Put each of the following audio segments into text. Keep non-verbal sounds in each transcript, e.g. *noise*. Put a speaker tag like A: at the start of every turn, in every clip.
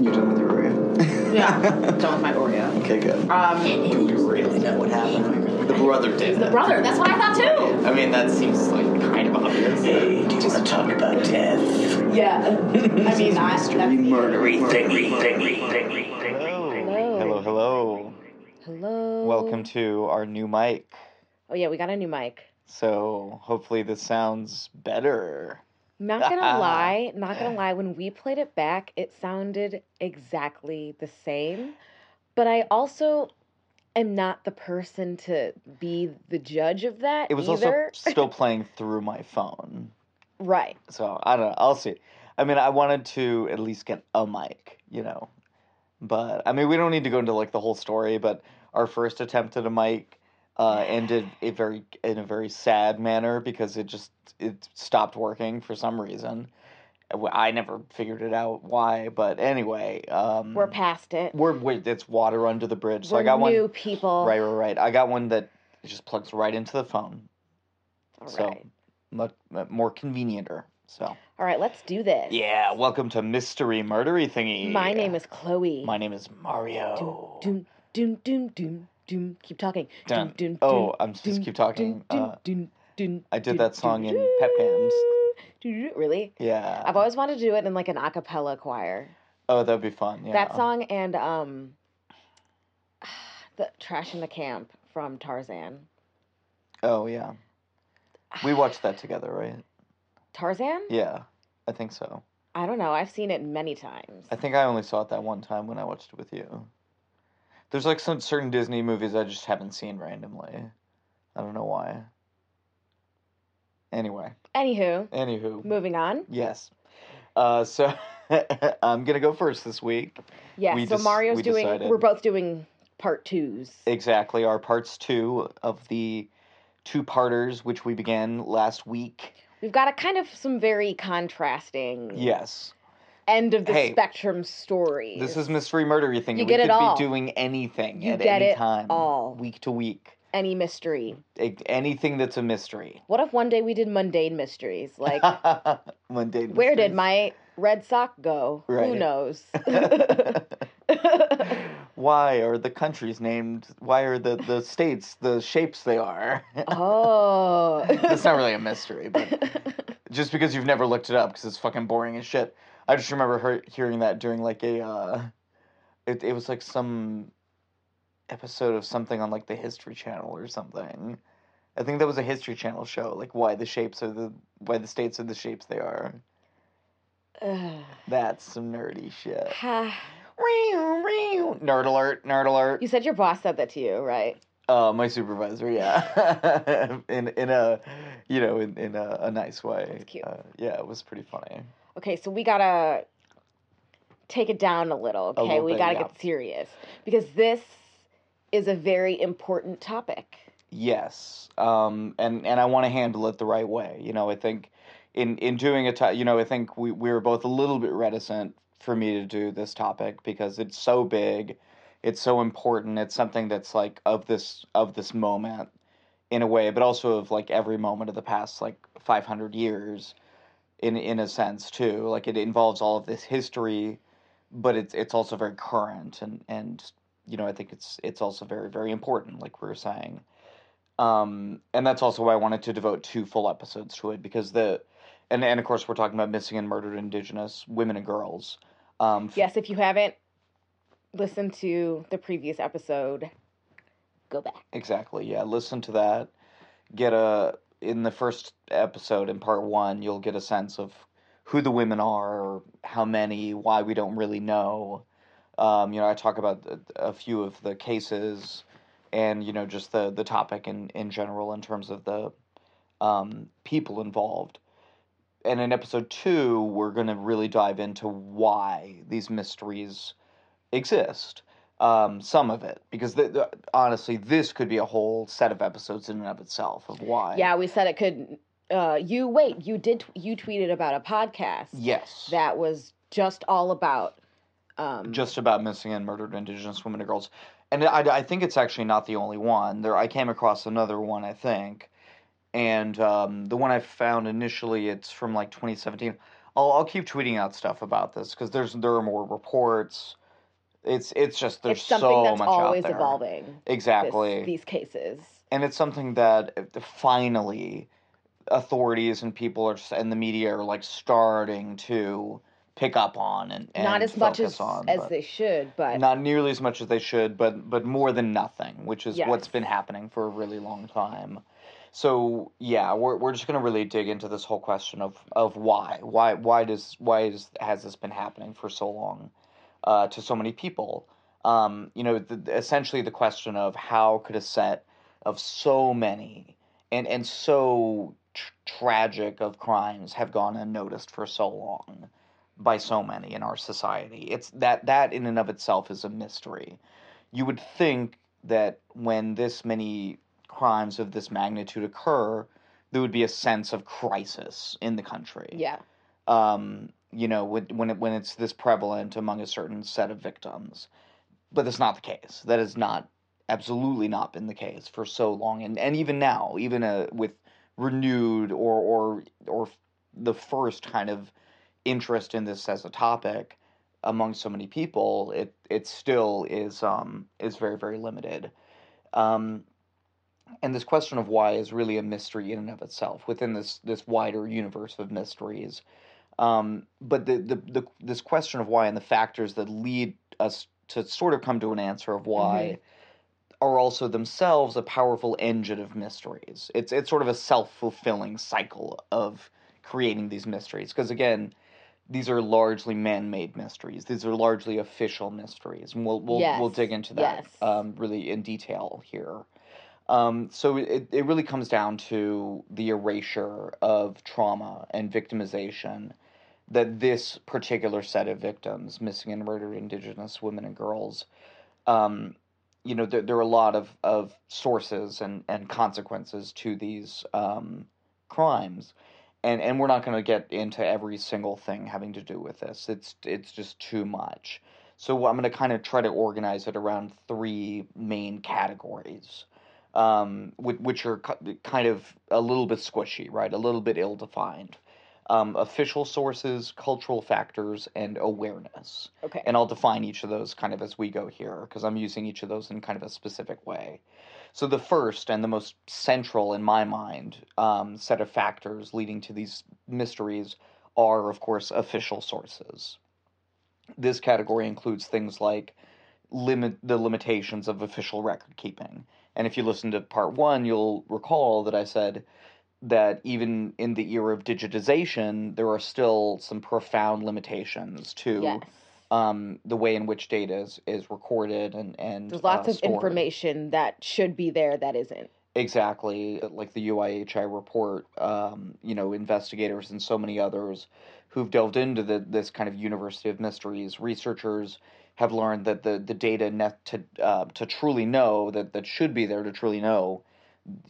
A: You done with your Oreo?
B: Yeah, done with my Oreo.
A: Okay, good.
B: Um,
A: Do you really know what happened? The brother did.
B: the brother. That's what I thought too.
A: I mean, that seems like kind of obvious. Hey, do you want to talk about *laughs* death?
B: Yeah. I mean, *laughs* I.
A: Mystery
B: That's,
A: murdery thingy, thingy, thingy, thingy.
C: Hello. Hello, hello.
D: Hello.
C: Welcome to our new mic.
D: Oh yeah, we got a new mic.
C: So hopefully this sounds better.
D: Not gonna *laughs* lie, not gonna lie. When we played it back, it sounded exactly the same. But I also am not the person to be the judge of that
C: It was
D: either.
C: also still *laughs* playing through my phone.
D: right.
C: So I don't know. I'll see. I mean, I wanted to at least get a mic, you know. But I mean, we don't need to go into like the whole story. But our first attempt at a mic uh, ended a very in a very sad manner because it just it stopped working for some reason. Uh, I never figured it out why, but anyway, um,
D: We're past it.
C: we're, we it's water under the bridge. So
D: We're
C: I got
D: new
C: one.
D: people.
C: Right, right, right. I got one that just plugs right into the phone,
D: All
C: so
D: right.
C: much more convenienter. So.
D: All right, let's do this.
C: Yeah, welcome to Mystery Murdery Thingy.
D: My name is Chloe.
C: My name is Mario.
D: Doom, doom, doom, doom, doom. Keep talking.
C: Dun.
D: Doom, doom,
C: Oh,
D: doom,
C: I'm just
D: doom,
C: keep talking.
D: doom,
C: Uh,
D: doom, doom,
C: I did
D: doom,
C: that song
D: doom,
C: in Pep Bands.
D: doom. Really?
C: Yeah.
D: I've always wanted to do it in like an a cappella choir.
C: Oh, that'd be fun. Yeah.
D: That song and um *sighs* the Trashin' the Camp from Tarzan.
C: Oh yeah. We *sighs* watched that together, right?
D: Tarzan?
C: Yeah, I think so.
D: I don't know. I've seen it many times.
C: I think I only saw it that one time when I watched it with you. There's like some certain Disney movies I just haven't seen randomly. I don't know why. Anyway,
D: Anywho,
C: anywho,
D: moving on.
C: yes. Uh, so *laughs* I'm gonna go first this week.
D: Yes,
C: We
D: so
C: dis-
D: Mario's
C: we
D: doing
C: decided-
D: we're both doing part twos.
C: Exactly, our parts two of the two parters, which we began last week.
D: We've got a kind of some very contrasting
C: Yes,
D: end of the
C: Hey,
D: spectrum story.
C: this is mystery murdery thing.
D: You
C: we
D: get it
C: could
D: all.
C: be doing anything
D: You
C: at
D: get
C: any
D: it
C: time,
D: all.
C: week to week.
D: any mystery.
C: A- anything that's a mystery.
D: What if one day we did mundane mysteries? Like *laughs*
C: Mundane.
D: where did my red sock go? Who knows? *laughs* *laughs*
C: why are the countries named? Why are the the states the shapes they are?
D: oh.
C: That's not really a mystery, but just because you've never looked it up because it's fucking boring as shit. I just remember her- hearing that during like a, uh, it it was like some episode of something on like the History Channel or something. I think that was a History Channel show, like why the shapes are the why the states are the shapes they are.
D: Ugh. *sighs*
C: That's some nerdy shit. *sighs*
D: Ha.
C: Nerd alert! Nerd alert!
D: you said your boss said that to you, right?
C: Uh, my supervisor, yeah, *laughs* in in a, you know, in in a, a nice way.
D: That's cute.
C: Uh, yeah, it was pretty funny.
D: Okay, so we gotta take it down a little. Okay,
C: little
D: we
C: bit,
D: gotta
C: yeah.
D: get serious because this is a very important topic.
C: Yes, um, and and I want to handle it the right way. You know, I think in in doing a you know, I think we we were both a little bit reticent for me to do this topic because it's so big, it's so important. It's something that's like of this of this moment in a way, but also of like every moment of the past like 500 years in in a sense too. Like it involves all of this history, but it's it's also very current and and you know, I think it's it's also very very important like we were saying. Um, and that's also why I wanted to devote two full episodes to it because the, and and of course we're talking about missing and murdered Indigenous women and girls. Um, f-
D: Yes, if you haven't listened to the previous episode, go back.
C: exactly. Yeah, listen to that. Get a in the first episode in part one, you'll get a sense of who the women are, how many, why we don't really know. Um, you know, I talk about a, a few of the cases, and you know, just the the topic in in general in terms of the um, people involved. and in episode two, we're going to really dive into why these mysteries exist. Um, some of it, because honestly, this could be a whole set of episodes in and of itself of why.
D: Yeah, we said it could. Uh, you wait. You did. You tweeted about a podcast
C: Yes.
D: that was just all about. Um,
C: just about missing and murdered Indigenous women and girls, and I, I think it's actually not the only one. There, I came across another one, I think, and um, the one I found initially, it's from like 2017. I'll, I'll keep tweeting out stuff about this because there's there are more reports. It's it's just there's
D: it's something
C: so
D: that's
C: much
D: always
C: out there.
D: evolving. this-
C: Exactly,
D: these cases.
C: and it's something that uh, finally authorities and people are and the media are like starting to pick up on and, and
D: Not as much as
C: on,
D: as they should, but
C: not nearly as much as they should, but but more than nothing, which is what's been happening for a really long time. So yeah, we're we're just gonna really dig into this whole question of of why why why does why is, has this been happening for so long uh, to so many people? Um, you know, the, essentially the question of how could a set of so many and and so tr- tragic of crimes have gone unnoticed for so long by so many in our society. It's that that in and of itself is a mystery. You would think that when this many crimes of this magnitude occur, there would be a sense of crisis in the country.
D: yeah,
C: Um, you know, when it, when it's this prevalent among a certain set of victims, but that's not the case. That has not absolutely not been the case for so long, and and even now, even uh, with renewed or or or the first kind of interest in this as a topic among so many people, it it still is um is very very limited. Um, and this question of why is really a mystery in and of itself within this this wider universe of mysteries. Um, but the, the the this question of why and the factors that lead us to sort of come to an answer of why are also themselves a powerful engine of mysteries. It's it's sort of a self fulfilling cycle of creating these mysteries because again. These are largely man-made mysteries. These are largely official mysteries, and we'll we'll we'll dig into that
D: yes.
C: um, really in detail here. Um, so it, it really comes down to the erasure of trauma and victimization that this particular set of victims, missing and murdered Indigenous women and girls, um, you know, there, there are a lot of, of sources and, and consequences to these um, crimes. And, and we're not going to get into every single thing having to do with this. It's it's just too much. So I'm going to kind of try to organize it around three main categories um, which, which are kind of a little bit squishy, right? A little bit ill defined. Um, official sources, cultural factors, and awareness.
D: okay.
C: And I'll define each of those kind of as we go here because I'm using each of those in kind of a specific way. So, the first and the most central in my mind um, set of factors leading to these mysteries are, of course, official sources. This category includes things like limit the limitations of official record keeping. And if you listen to part one, you'll recall that I said that even in the era of digitization, there are still some profound limitations to
D: yes.
C: um, the way in which data is, is recorded and and
D: There's lots
C: uh,
D: of information that should be there that isn't.
C: Exactly, like the UIHI report, um, you know, investigators and so many others who've delved into the, this kind of university of mysteries. Researchers have learned that the, the data net to uh, to truly know that that should be there to truly know,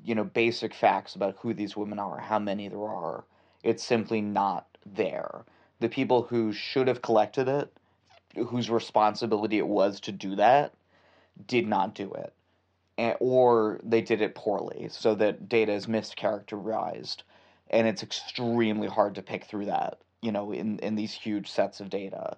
C: you know, basic facts about who these women are, how many there are. It's simply not there. The people who should have collected it, whose responsibility it was to do that, did not do it or they did it poorly so that data is mischaracterized and it's extremely hard to pick through that you know in in these huge sets of data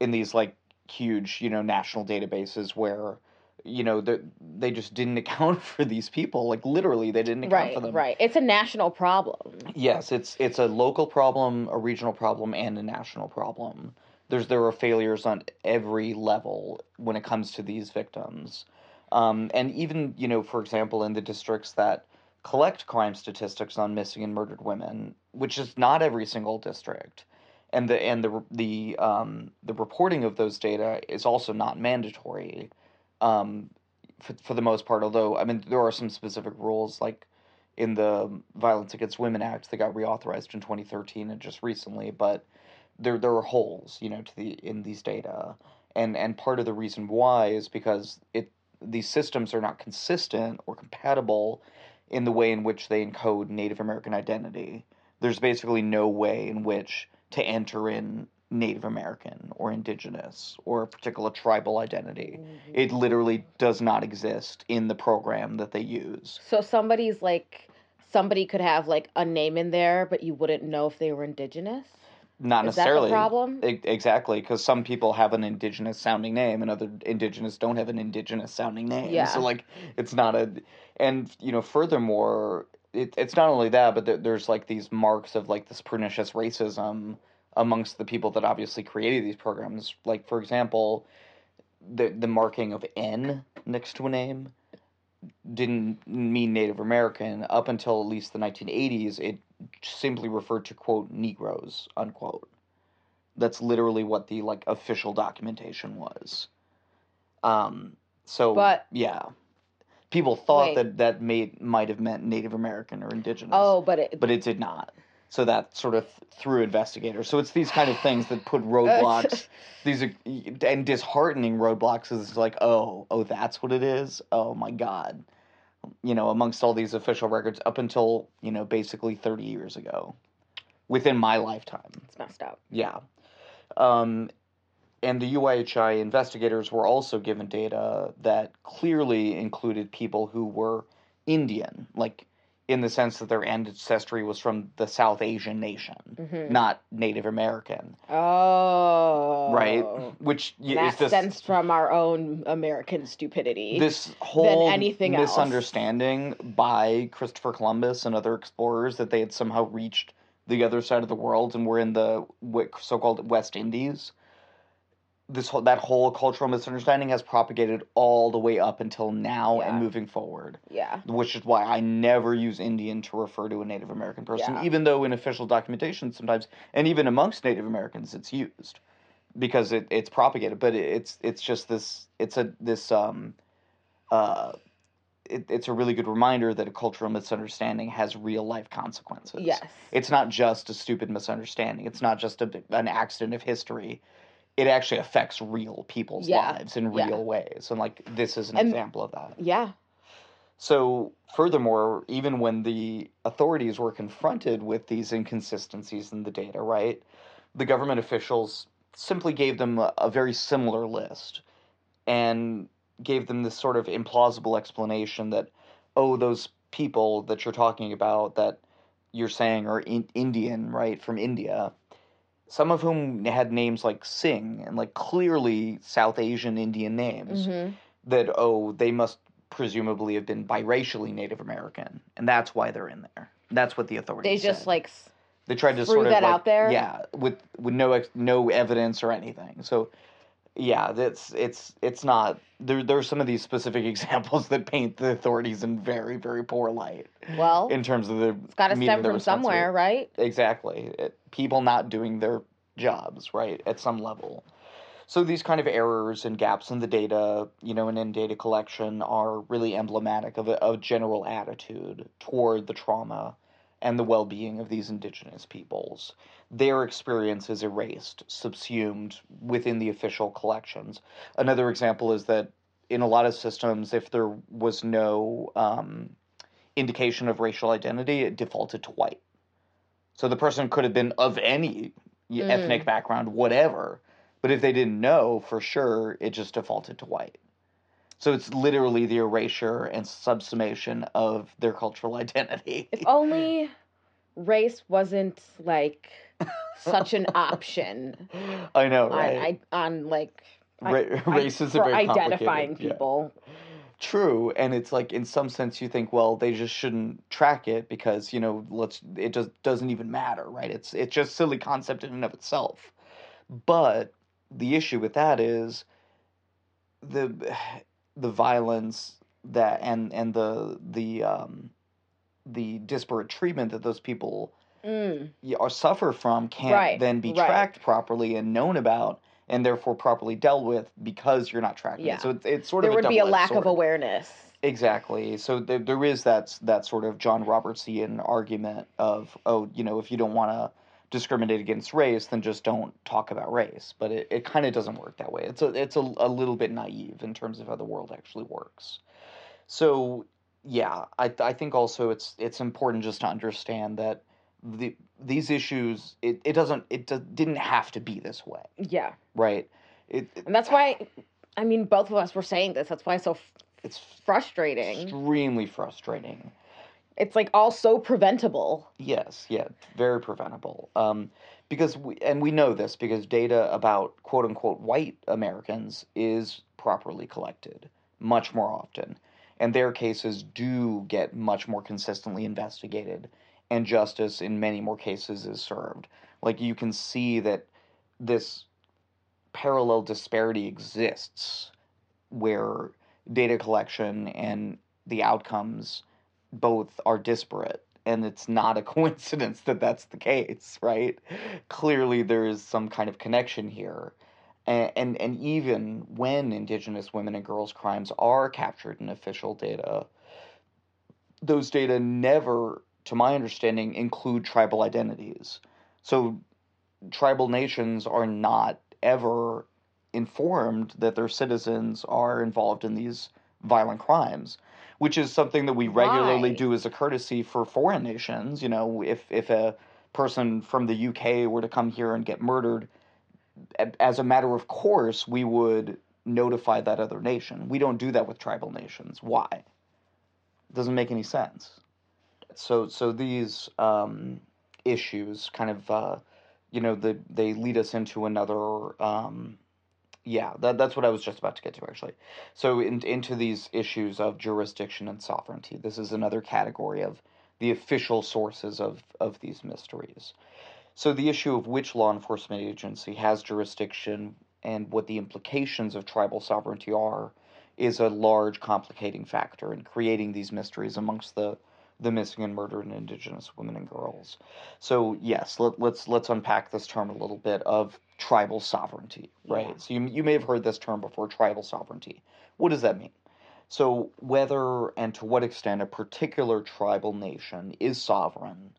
C: in these like huge you know national databases where you know they they just didn't *laughs* account for these people like literally they didn't account
D: Right,
C: for them
D: right. It's a national problem.
C: Yes, it's it's a local problem, a regional problem, and a national problem. There's there are failures on every level when it comes to these victims, um, and even you know, for example, in the districts that collect crime statistics on missing and murdered women, which is not every single district, and the and the the um, the reporting of those data is also not mandatory, um, for for the most part. Although I mean, there are some specific rules like in the Violence Against Women Act that got reauthorized in 2013 and just recently, but there there are holes, you know, to the in these data, and and part of the reason why is because it these systems are not consistent or compatible in the way in which they encode Native American identity. There's basically no way in which to enter in Native American or Indigenous or a particular tribal identity. Mm-hmm. It literally does not exist in the program that they use.
D: So somebody's like somebody could have like a name in there, but you wouldn't know if they were indigenous.
C: Not
D: Is
C: necessarily.
D: problem?
C: E- exactly, because some people have an indigenous sounding name, and other indigenous don't have an indigenous sounding name.
D: Yeah.
C: So like, it's not a, and you know, furthermore, it, it's not only that, but there, there's like these marks of like this pernicious racism amongst the people that obviously created these programs. Like for example, the the marking of N next to a name didn't mean Native American up until at least the 1980s. It simply referred to quote Negroes unquote. That's literally what the like official documentation was. Um. So,
D: But-
C: yeah, people thought
D: Wait.
C: that that made might have meant Native American or Indigenous.
D: Oh, but it
C: but it did not. So that sort of through investigators. So it's these kind of things that put *laughs* *laughs* roadblocks. these are and disheartening roadblocks is like, oh, oh, that's what it is. Oh my god, you know, amongst all these official records up until you know basically thirty years ago, within my lifetime.
D: it's messed up.
C: Yeah. Um, and the UIHI investigators were also given data that clearly included people who were Indian, like in the sense that their ancestry was from the South Asian nation,
D: Mhm.
C: not Native American,
D: Oh,
C: right? Which
D: That
C: is this
D: stems from our own American stupidity.
C: this whole
D: anything else.
C: misunderstanding by Christopher Columbus and other explorers that they had somehow reached the other side of the world and were in the so-called West Indies. This whole, that whole cultural misunderstanding has propagated all the way up until now and moving forward,
D: yeah,
C: which is why I never use Indian to refer to a Native American person,
D: Yeah.
C: even though in official documentation sometimes, and even amongst Native Americans, it's used because it, it's propagated. But it, it's it's just this it's a this um uh it, it's a really good reminder that a cultural misunderstanding has real life consequences.
D: yes,
C: It's not just a stupid misunderstanding. It's not just a, an accident of history. It actually affects real people's
D: Yeah,
C: lives in
D: yeah.
C: real ways. And like this is an
D: And-
C: example of that.
D: yeah,
C: So, furthermore, even when the authorities were confronted with these inconsistencies in the data, right, the government officials simply gave them a, a very similar list and gave them this sort of implausible explanation that, oh, those people that you're talking about that you're saying are in- Indian, right, from India, some of whom had names like Singh and like clearly South Asian Indian names
D: hmm
C: that oh they must presumably have been biracially Native American, and that's why they're in there. That's what the authorities.
D: they just
C: said.
D: like
C: they tried to sort of
D: that
C: like,
D: out there?
C: yeah, with with no ex- no evidence or anything. So yeah, that's it's it's not there. There are some of these specific *laughs* examples that paint the authorities in very very poor light
D: well,
C: in terms of the
D: it's got to stem from somewhere, right?
C: Exactly. It, people not doing their jobs, right, at some level. So these kind of errors and gaps in the data, you know, and in data collection are really emblematic of a, a general attitude toward the trauma and the well-being of these indigenous peoples. Their experience is erased, subsumed within the official collections. Another example is that in a lot of systems, if there was no um, indication of racial identity, it defaulted to white. So the person could have been of any
D: Mm.
C: ethnic background, whatever, but if they didn't know for sure, it just defaulted to white. So it's literally the erasure and subsumation of their cultural *laughs* identity.
D: If only race wasn't like such an option *laughs*
C: I know,
D: on,
C: right?
D: I, on like I-
C: Ra-
D: I-
C: race is
D: for
C: very
D: identifying
C: complicated- yeah.
D: people.
C: True, and it's like in some sense you think, well, they just shouldn't track it because you know, let's it just doesn't even matter, right? It's it's just silly concept in and of itself. But the issue with that is the *sighs* the violence that and and the the um the disparate treatment that those people
D: Mm.
C: or suffer from can't
D: Right,
C: then be
D: right.
C: tracked properly and known about and therefore properly dealt with because you're not tracking
D: Yeah.
C: it. So it's, it's sort
D: There
C: of There
D: would be a lack
C: sword.
D: of awareness.
C: Exactly. So there, there is that that sort of John Robertsian argument of oh you know if you don't want to discriminate against race then just don't talk about race. But it, it kind of doesn't work that way. It's a it's a, a little bit naive in terms of how the world actually works. So yeah, I I think also it's it's important just to understand that the these issues it, it doesn't it do, didn't have to be this way
D: Yeah.
C: right it, it-
D: And that's why, I mean, both of us were saying this. That's why it's so f-
C: it's
D: frustrating.
C: extremely frustrating
D: It's like all so preventable.
C: yes yeah very preventable um because we and we know this because data about quote unquote white americans is properly collected much more often and their cases do get much more consistently investigated and justice in many more cases is served. Like you can see that this parallel disparity exists where data collection and the outcomes both are disparate and it's not a *laughs* coincidence that that's the case right? Clearly there is some kind of connection here. And, and and even when indigenous women and girls crimes are captured in official data those data never to my understanding include tribal identities. So tribal nations are not ever informed that their citizens are involved in these violent crimes which is something that we regularly
D: Why?
C: do as a courtesy for foreign nations. You know if if a person from the UK were to come here and get murdered as a matter of course we would notify that other nation. We don't do that with tribal nations. Why? It doesn't make any sense so so these um, issues kind of uh, you know the, they lead us into another um, yeah that, that's what i was just about to get to actually. So in, into these issues of jurisdiction and sovereignty this is another category of the official sources of, of these mysteries. So the issue of which law enforcement agency has jurisdiction and what the implications of tribal sovereignty are is a large complicating factor in creating these mysteries amongst the the missing and murdered indigenous women and girls. So yes, let, let's let's unpack this term a little bit of tribal sovereignty, right?
D: Yeah.
C: So you you may have heard this term before, tribal sovereignty. What does that mean? So whether and to what extent a particular tribal nation is sovereign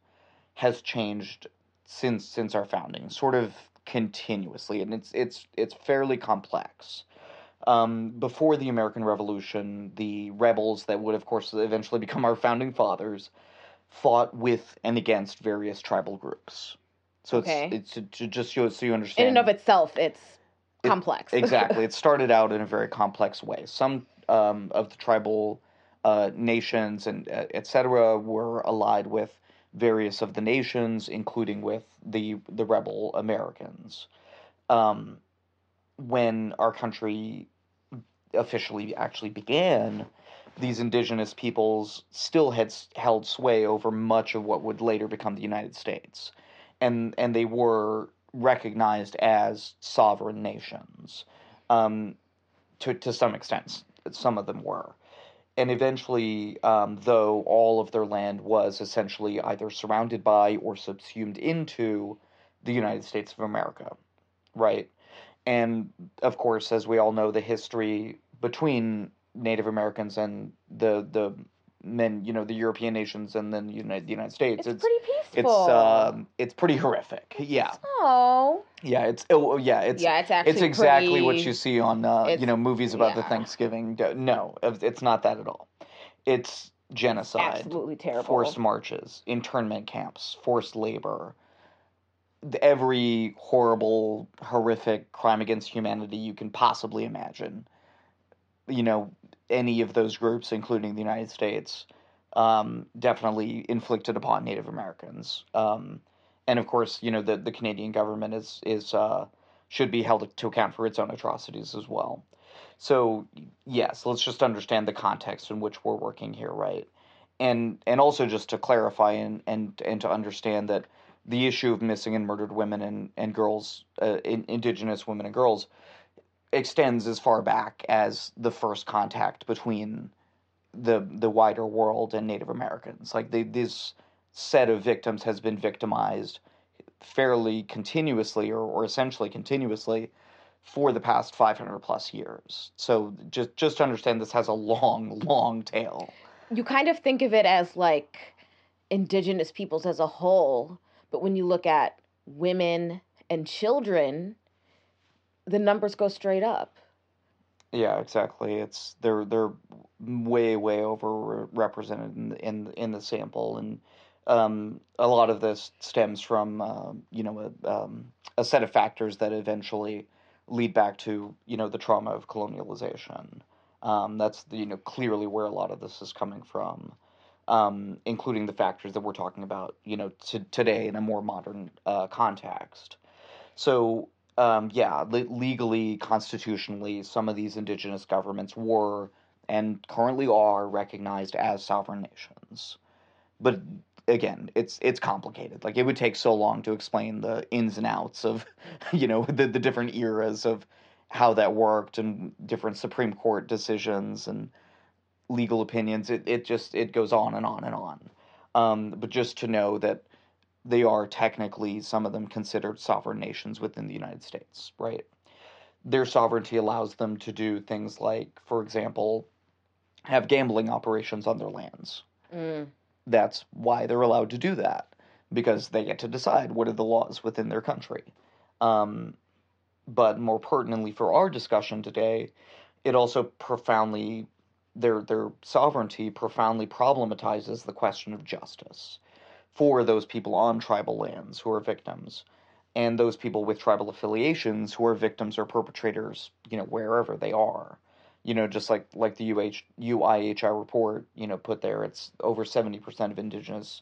C: has changed since since our founding, sort of continuously, and it's it's it's fairly complex. Um, before the American Revolution, the rebels that would, of course, eventually become our founding fathers fought with and against various tribal groups. So
D: Okay.
C: it's, it's just so, you
D: In
C: understand.
D: and of itself, it's
C: It-
D: complex. *laughs*
C: exactly. It started out in a very complex way. Some um, of the tribal uh, nations and uh, et cetera were allied with various of the nations, including with the the rebel Americans. Um, when our country officially actually began, these indigenous peoples still had held sway over much of what would later become the United States, and and they were recognized as sovereign nations, um, to to some extent. Some of them were, and eventually, um, though all of their land was essentially either surrounded by or subsumed into the United States of America, right? And of course, as we all know, the history between Native Americans and the the men, you know, the European nations and then United the United States,
D: it's, pretty peaceful.
C: it's um, it's pretty horrific. Yeah,
D: oh,
C: yeah, it's oh yeah, it's
D: yeah, it's actually
C: it's exactly what you see on uh, you know movies about the. Thanksgiving. No, it's not that at all. It's genocide,
D: Absolutely terrible.
C: forced marches, internment camps, forced labor, every horrible, horrific crime against humanity you can possibly imagine. You know, any of those groups, including the United States, um, definitely inflicted upon Native Americans. Um, and of course, you know, the, the Canadian government is is uh, should be held to account for its own atrocities as well. So yes, let's just understand the context in which we're working here, right? And and also just to clarify and and and to understand that the issue of missing and murdered women and and girls, uh, in, indigenous women and girls, extends as far back as the first contact between the the wider world and Native Americans. Like they, this set of victims has been victimized fairly continuously or, or essentially continuously for the past 500 plus years. So just just understand this has a long long tail.
D: You kind of think of it as like indigenous peoples as a whole, but when you look at women and children, the numbers go straight up.
C: Yeah, exactly. It's they're they're way way over represented in the, in in the sample, and um, a lot of this stems from uh, you know a, um, a set of factors that eventually lead back to you know the trauma of colonialization. Um, that's you know clearly where a lot of this is coming from, um, including the factors that we're talking about you know to, today in a more modern uh, context. So um, yeah, le- legally, constitutionally, some of these indigenous governments were and currently are recognized as sovereign nations. But again, it's it's complicated. Like it would take so long to explain the ins and outs of, *laughs* you know, the the different eras of how that worked and different Supreme Court decisions and legal opinions. It it just it goes on and on and on. Um, but just to know that they are technically some of them considered sovereign nations within the United States, right? Their sovereignty allows them to do things like, for example, have gambling operations on their lands.
D: Mm.
C: That's why they're allowed to do that because they get to decide what are the laws within their country. Um, but more pertinently for our discussion today, it also profoundly their their sovereignty profoundly problematizes the question of justice for those people on tribal lands who are victims and those people with tribal affiliations who are victims or perpetrators, you know, wherever they are. You know, just like like the UH, UIHI report, you know, put there, it's over 70% of indigenous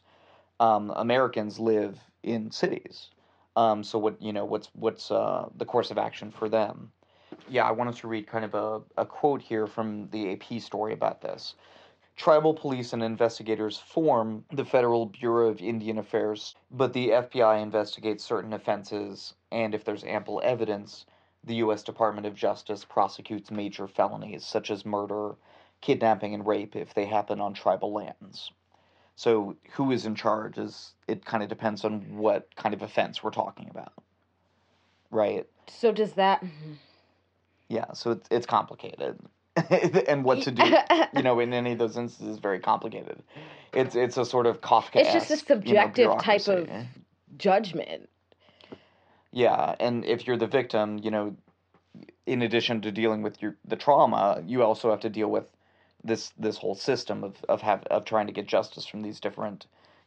C: um, Americans live in cities. Um, so what, you know, what's what's uh, the course of action for them? Yeah, I wanted to read kind of a, a quote here from the AP story about this. Tribal police and investigators form the Federal Bureau of Indian Affairs, but the FBI investigates certain offenses, and if there's ample evidence, the U.S. Department of Justice prosecutes major felonies such as murder, kidnapping, and rape if they happen on tribal lands. So, who is in charge is it kind of depends on what kind of offense we're talking about, right?
D: So does that? Mm-hmm.
C: Yeah, so it's it's complicated. *laughs* and what to do, you know, in any of those instances is very complicated. It's it's a sort of Kafka.
D: It's just a subjective type of judgment.
C: Yeah, and if you're the victim, you know, in addition to dealing with your the trauma, you also have to deal with this this whole system of of have of trying to get justice from these different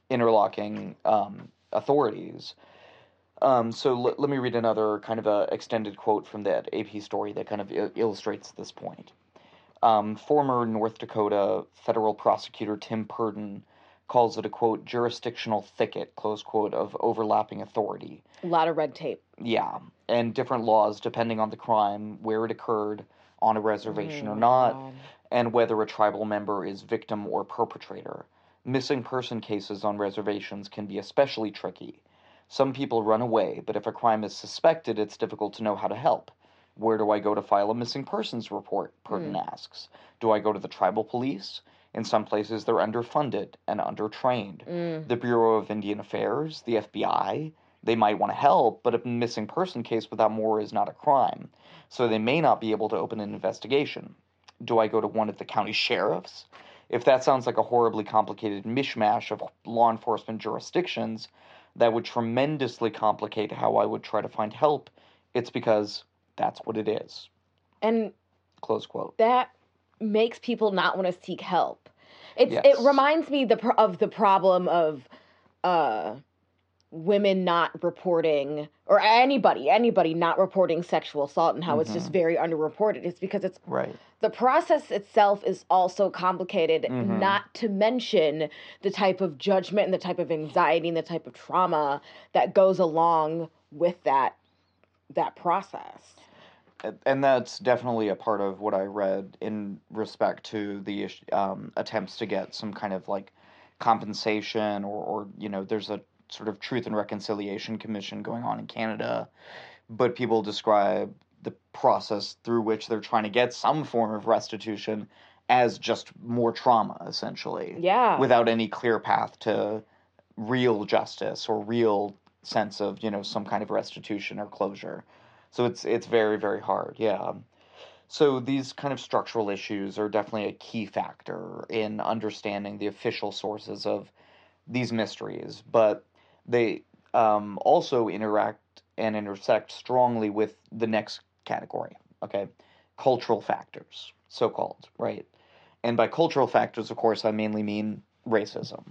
C: interlocking um, authorities. Um, so l- let me read another kind of a extended quote from that AP story that kind of I- illustrates this point. Um, former North Dakota federal prosecutor Tim Purdon calls it a quote jurisdictional thicket close quote of overlapping authority.
D: A lot of red tape.
C: Yeah, and different laws depending on the crime, where it occurred, on a reservation or not,
D: God.
C: and whether a tribal member is victim or perpetrator. Missing person cases on reservations can be especially tricky. Some people run away, but if a crime is suspected, it's difficult to know how to help. Where do I go to file a missing persons report? Purdon hmm. asks. Do I go to the tribal police? In some places, they're underfunded and undertrained. Mm. The Bureau of Indian Affairs, the FBI, they might want to help, but a missing person case without more is not a crime. So they may not be able to open an investigation. Do I go to one of the county sheriffs? If that sounds like a horribly complicated mishmash of law enforcement jurisdictions, that would tremendously complicate how I would try to find help. It's because that's what it is.
D: And
C: Close quote.
D: that makes people not want to seek help. It's
C: Yes.
D: it reminds me the of the problem of uh women not reporting or anybody anybody not reporting sexual assault and how it's just very underreported. It's because it's
C: Right.
D: the process itself is also complicated
C: Mhm.
D: not to mention the type of judgment and the type of anxiety and the type of trauma that goes along with that that process
C: and that's definitely a part of what I read in respect to the um, attempts to get some kind of like compensation or, or you know there's a sort of truth and reconciliation commission going on in Canada, but people describe the process through which they're trying to get some form of restitution as just more trauma essentially
D: yeah
C: without any clear path to real justice or real sense of you know some kind of restitution or closure So it's it's very very hard. Yeah. So these kind of structural issues are definitely a key factor in understanding the official sources of these mysteries, but they um, also interact and intersect strongly with the next category. Okay, cultural factors, so called, right? And by cultural factors, of course, I mainly mean racism,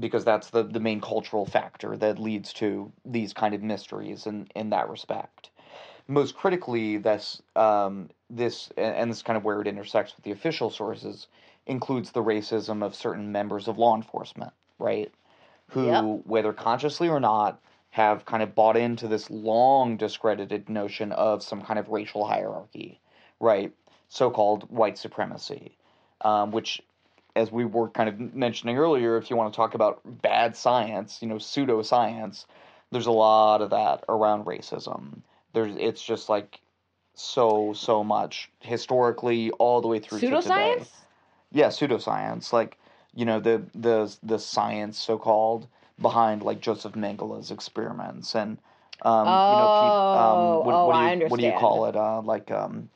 C: because that's the, the main cultural factor that leads to these kind of mysteries in, in that respect. Most critically, this, um, this, and this is kind of where it intersects with the official sources, includes the racism of certain members of law enforcement, right? Who,
D: Yep.
C: whether consciously or not, have kind of bought into this long discredited notion of some kind of racial hierarchy, right? So called white supremacy, um, which, as we were kind of mentioning earlier, if you want to talk about bad science, you know, pseudoscience, there's a lot of that around racism. There's, it's just like so, so much historically all the way through to today.
D: Pseudoscience?
C: Yeah, pseudoscience, like you know the the the science so called behind like Joseph Mengele's experiments and um, you know
D: Oh,
C: um, what,
D: oh,
C: what do
D: I
C: you what do you call it uh, like um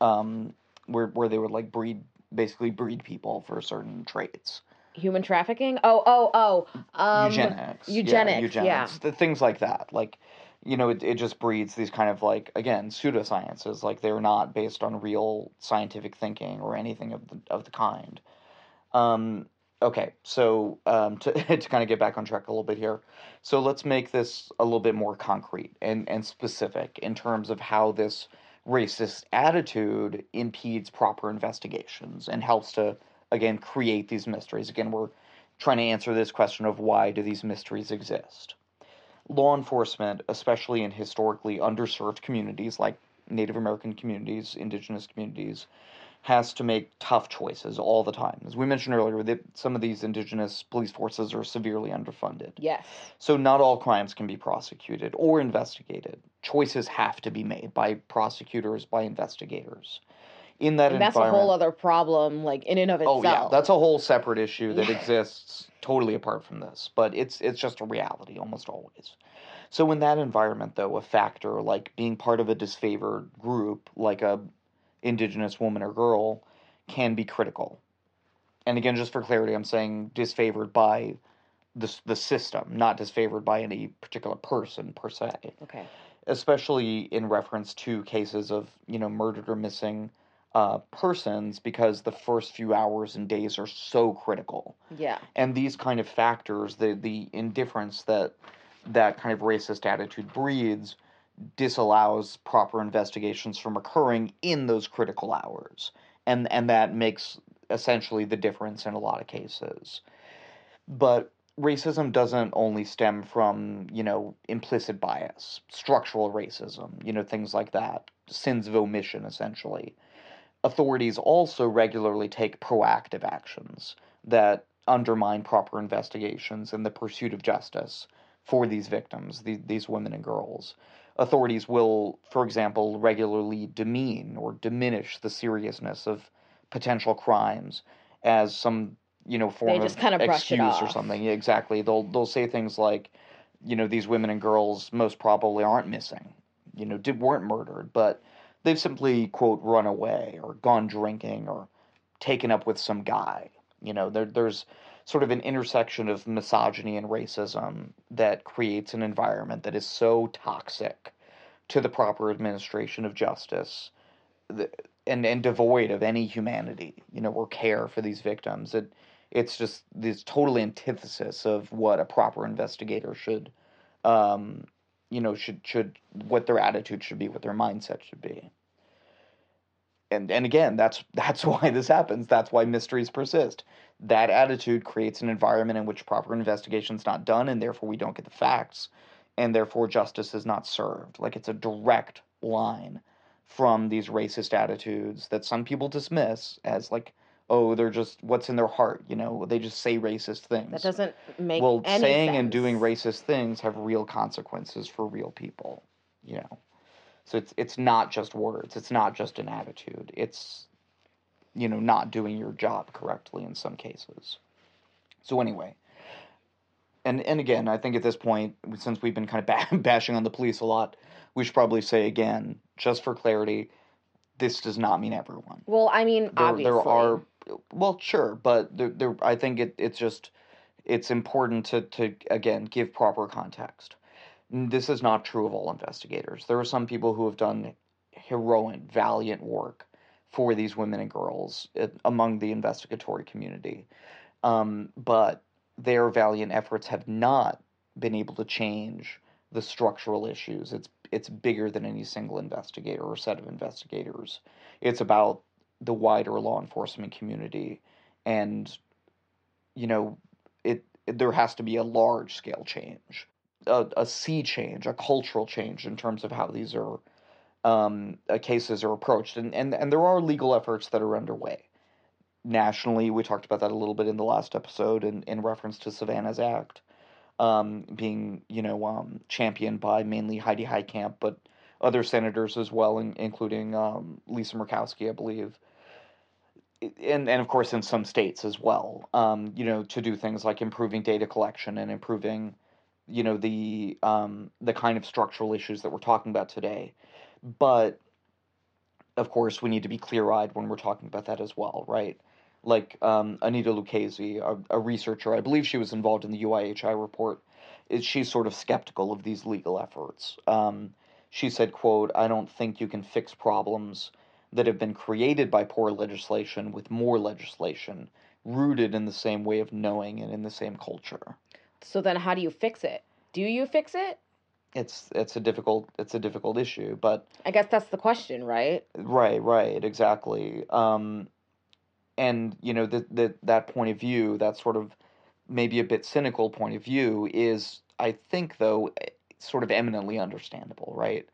C: um where where they would like breed basically breed people for certain traits
D: Human trafficking? Oh, oh, oh. Um,
C: eugenics
D: eugenics,
C: yeah,
D: yeah.
C: eugenics the things like that like you know it, it just breeds these kind of like again pseudosciences like they're not based on real scientific thinking or anything of the of the kind um okay so um *laughs* to, to kind of get back on track a little bit here so let's make this a little bit more concrete and and specific in terms of how this racist attitude impedes proper investigations and helps to again create these mysteries. Again we're trying to answer this question of why do these mysteries exist? Law enforcement especially in historically underserved communities like native american communities indigenous communities has to make tough choices all the time as we mentioned earlier that some of these indigenous police forces are severely underfunded
D: Yes.
C: so not all crimes can be prosecuted or investigated. Choices have to be made by prosecutors, by investigators. In that
D: And that's a whole other problem, like in and of itself.
C: oh yeah, that's a whole separate issue that exists totally apart from this. But it's it's just a reality almost always. So in that environment, though, a factor like being part of a disfavored group, like a indigenous woman or girl, can be critical. And again, just for clarity, I'm saying disfavored by the the system, not disfavored by any particular person per se
D: Okay.
C: especially in reference to cases of you know murdered or missing uh, persons because the first few hours and days are so critical
D: Yeah.
C: and these kind of factors the the indifference that that kind of racist attitude breeds disallows proper investigations from occurring in those critical hours. And and that makes essentially the difference in a lot of cases. But racism doesn't only stem from you know implicit bias structural racism you know things like that sins of omission essentially. Authorities also regularly take proactive actions that undermine proper investigations and the pursuit of justice for these victims the, these women and girls authorities will for example regularly demean or diminish the seriousness of potential crimes as some you know form
D: just
C: of
D: brush it
C: excuse or something. Yeah, exactly. They'll they'll say things like you know these women and girls most probably aren't missing you know did weren't murdered but they've simply quote run away or gone drinking or taken up with some guy. You know there, there's sort of an intersection of misogyny and racism that creates an environment that is so toxic to the proper administration of justice and and devoid of any humanity you know or care for these victims. It it's just this total antithesis of what a proper investigator should um you know should should what their attitude should be what their mindset should be. And and again that's *laughs* that's why this happens. That's why mysteries persist that attitude creates an environment in which proper investigation is not done and therefore we don't get the facts and therefore justice is not served. Like it's a direct line from these racist attitudes that some people dismiss as like oh they're just what's in their heart you know? They just say racist things.
D: That doesn't make
C: sense.
D: well
C: saying
D: sense.
C: and doing racist things have real consequences for real people you know? So it's it's not just words. It's not just an attitude. It's you know not doing your job correctly in some cases so anyway and and again, I think at this point, since we've been kind of *laughs* bashing on the police a lot, we should probably say again, just for clarity, this does not mean everyone.
D: Well, I mean,
C: There,
D: obviously.
C: there are, well, sure, but there, there, I think it, it's just, it's important to, to again give proper context. This is not true of all investigators. There are some people who have done heroic, valiant work for these women and girls uh, among the investigatory community, um, but their valiant efforts have not been able to change the structural issues. It's it's bigger than any single investigator or set of investigators. It's about the wider law enforcement community, and you know, it, it there has to be a large scale change, a, a sea change, a cultural change in terms of how these are um, uh, cases are approached, and, and and there are legal efforts that are underway nationally. We talked about that a little bit in the last episode, in, in reference to Savannah's Act um, being, you know, um, championed by mainly Heidi Heitkamp, but other senators as well, in, including um, Lisa Murkowski, I believe. And, and of course, in some states as well, um, you know, to do things like improving data collection and improving, you know, the um, the kind of structural issues that we're talking about today. But of course, we need to be clear eyed when we're talking about that as well, right? Like um, Annita Lucchesi, a, a researcher, I believe she was involved in the UIHI report. Is she's sort of skeptical of these legal efforts. Um, she said, "quote I don't think you can fix problems that have been created by poor legislation with more legislation rooted in the same way of knowing and in the same culture."
D: So then, how do you fix it? Do you fix it?
C: It's it's a difficult it's a difficult issue, but
D: I guess that's the question, right?
C: Right, right, exactly. Um, and you know that that that point of view, that sort of maybe a bit cynical point of view, is I think though eh, sort of eminently understandable, right?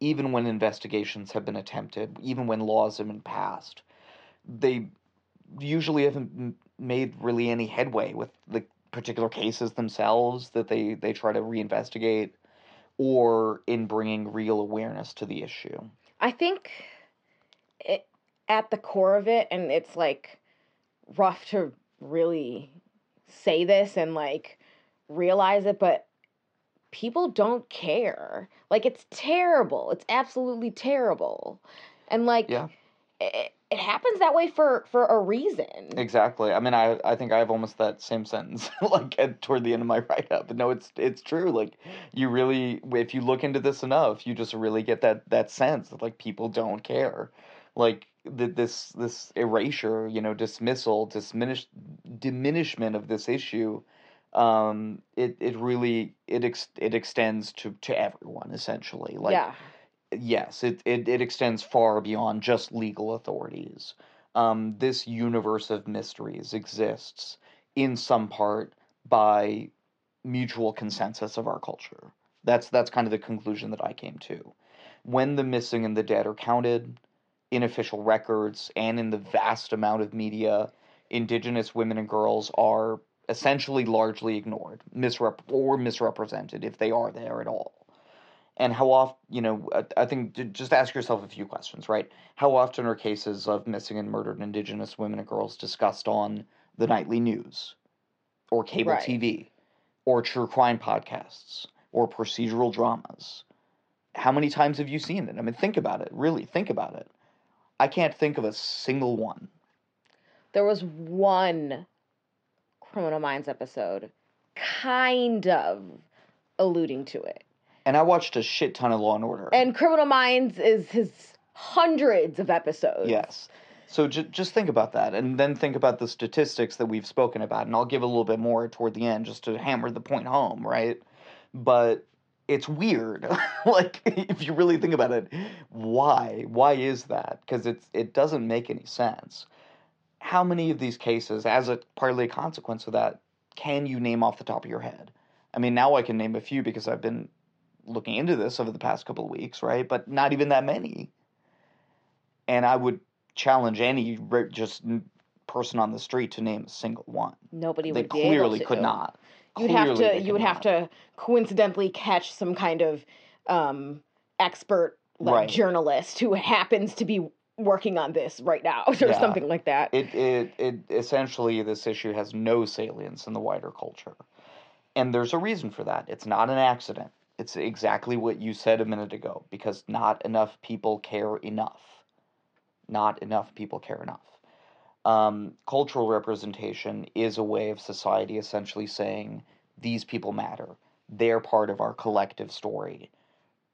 C: Even when investigations have been attempted, even when laws have been passed, they usually haven't made really any headway with the particular cases themselves that they they try to reinvestigate, or in bringing real awareness to the issue.
D: I think it, at the core of it, and it's like rough to really say this and like realize it, but people don't care. Like it's terrible. It's absolutely terrible. And like
C: Yeah.
D: It, it happens that way for for a reason.
C: Exactly. I mean, I I think I have almost that same sentence *laughs* like at, toward the end of my *laughs* write up. No, it's it's true. Like you really, if you look into this enough, you just really get that that sense that like people don't care. Like the, this this erasure, you know, dismissal, diminish diminishment of this issue. Um, it it really it ex, it extends to to everyone essentially. Like
D: yeah.
C: Yes, it, it, it extends far beyond just legal authorities. Um, this universe of mysteries exists in some part by mutual consensus of our culture. That's that's kind of the conclusion that I came to. When the missing and the dead are counted in official records and in the vast amount of media, indigenous women and girls are essentially largely ignored, misrep- or misrepresented if they are there at all and how often you know I- think just ask yourself a few questions right? How often are cases of missing and murdered indigenous women and girls discussed on the nightly news? Or cable
D: Right.
C: tv or true crime podcasts? Or procedural dramas? How many times have you seen it? I mean think about it. Really think about it. I can't think of a single one.
D: There was one Criminal Minds episode kind of alluding to it.
C: And i watched a shit ton of law and order
D: And Criminal Minds is his hundreds of episodes.
C: Yes. So j- just think about that, and then think about the statistics that we've spoken about, and I'll give a little bit more toward the end just to hammer the point home, right? But it's weird, *laughs* like if you really think about it, why? Why is that? Because it's it doesn't make any sense. How many of these cases, as a partly a consequence of that, can you name off the top of your head? I mean, now I can name a few because I've been looking into this over the past couple of weeks, right? But not even that many and I would challenge any just person on the street to name a single one.
D: Nobody
C: they
D: would
C: clearly could not.
D: You'd have to you would have to coincidentally catch some kind of um expert like
C: Right.
D: journalist who happens to be working on this right now *laughs* or
C: Yeah.
D: something like that.
C: It, it it essentially this issue has no salience in the wider culture, And there's a reason for that. It's not an accident. It's exactly what you said a minute ago because not enough people care enough. Not enough people care enough. Um, cultural representation is a way of society essentially saying these people matter. They're part of our collective story.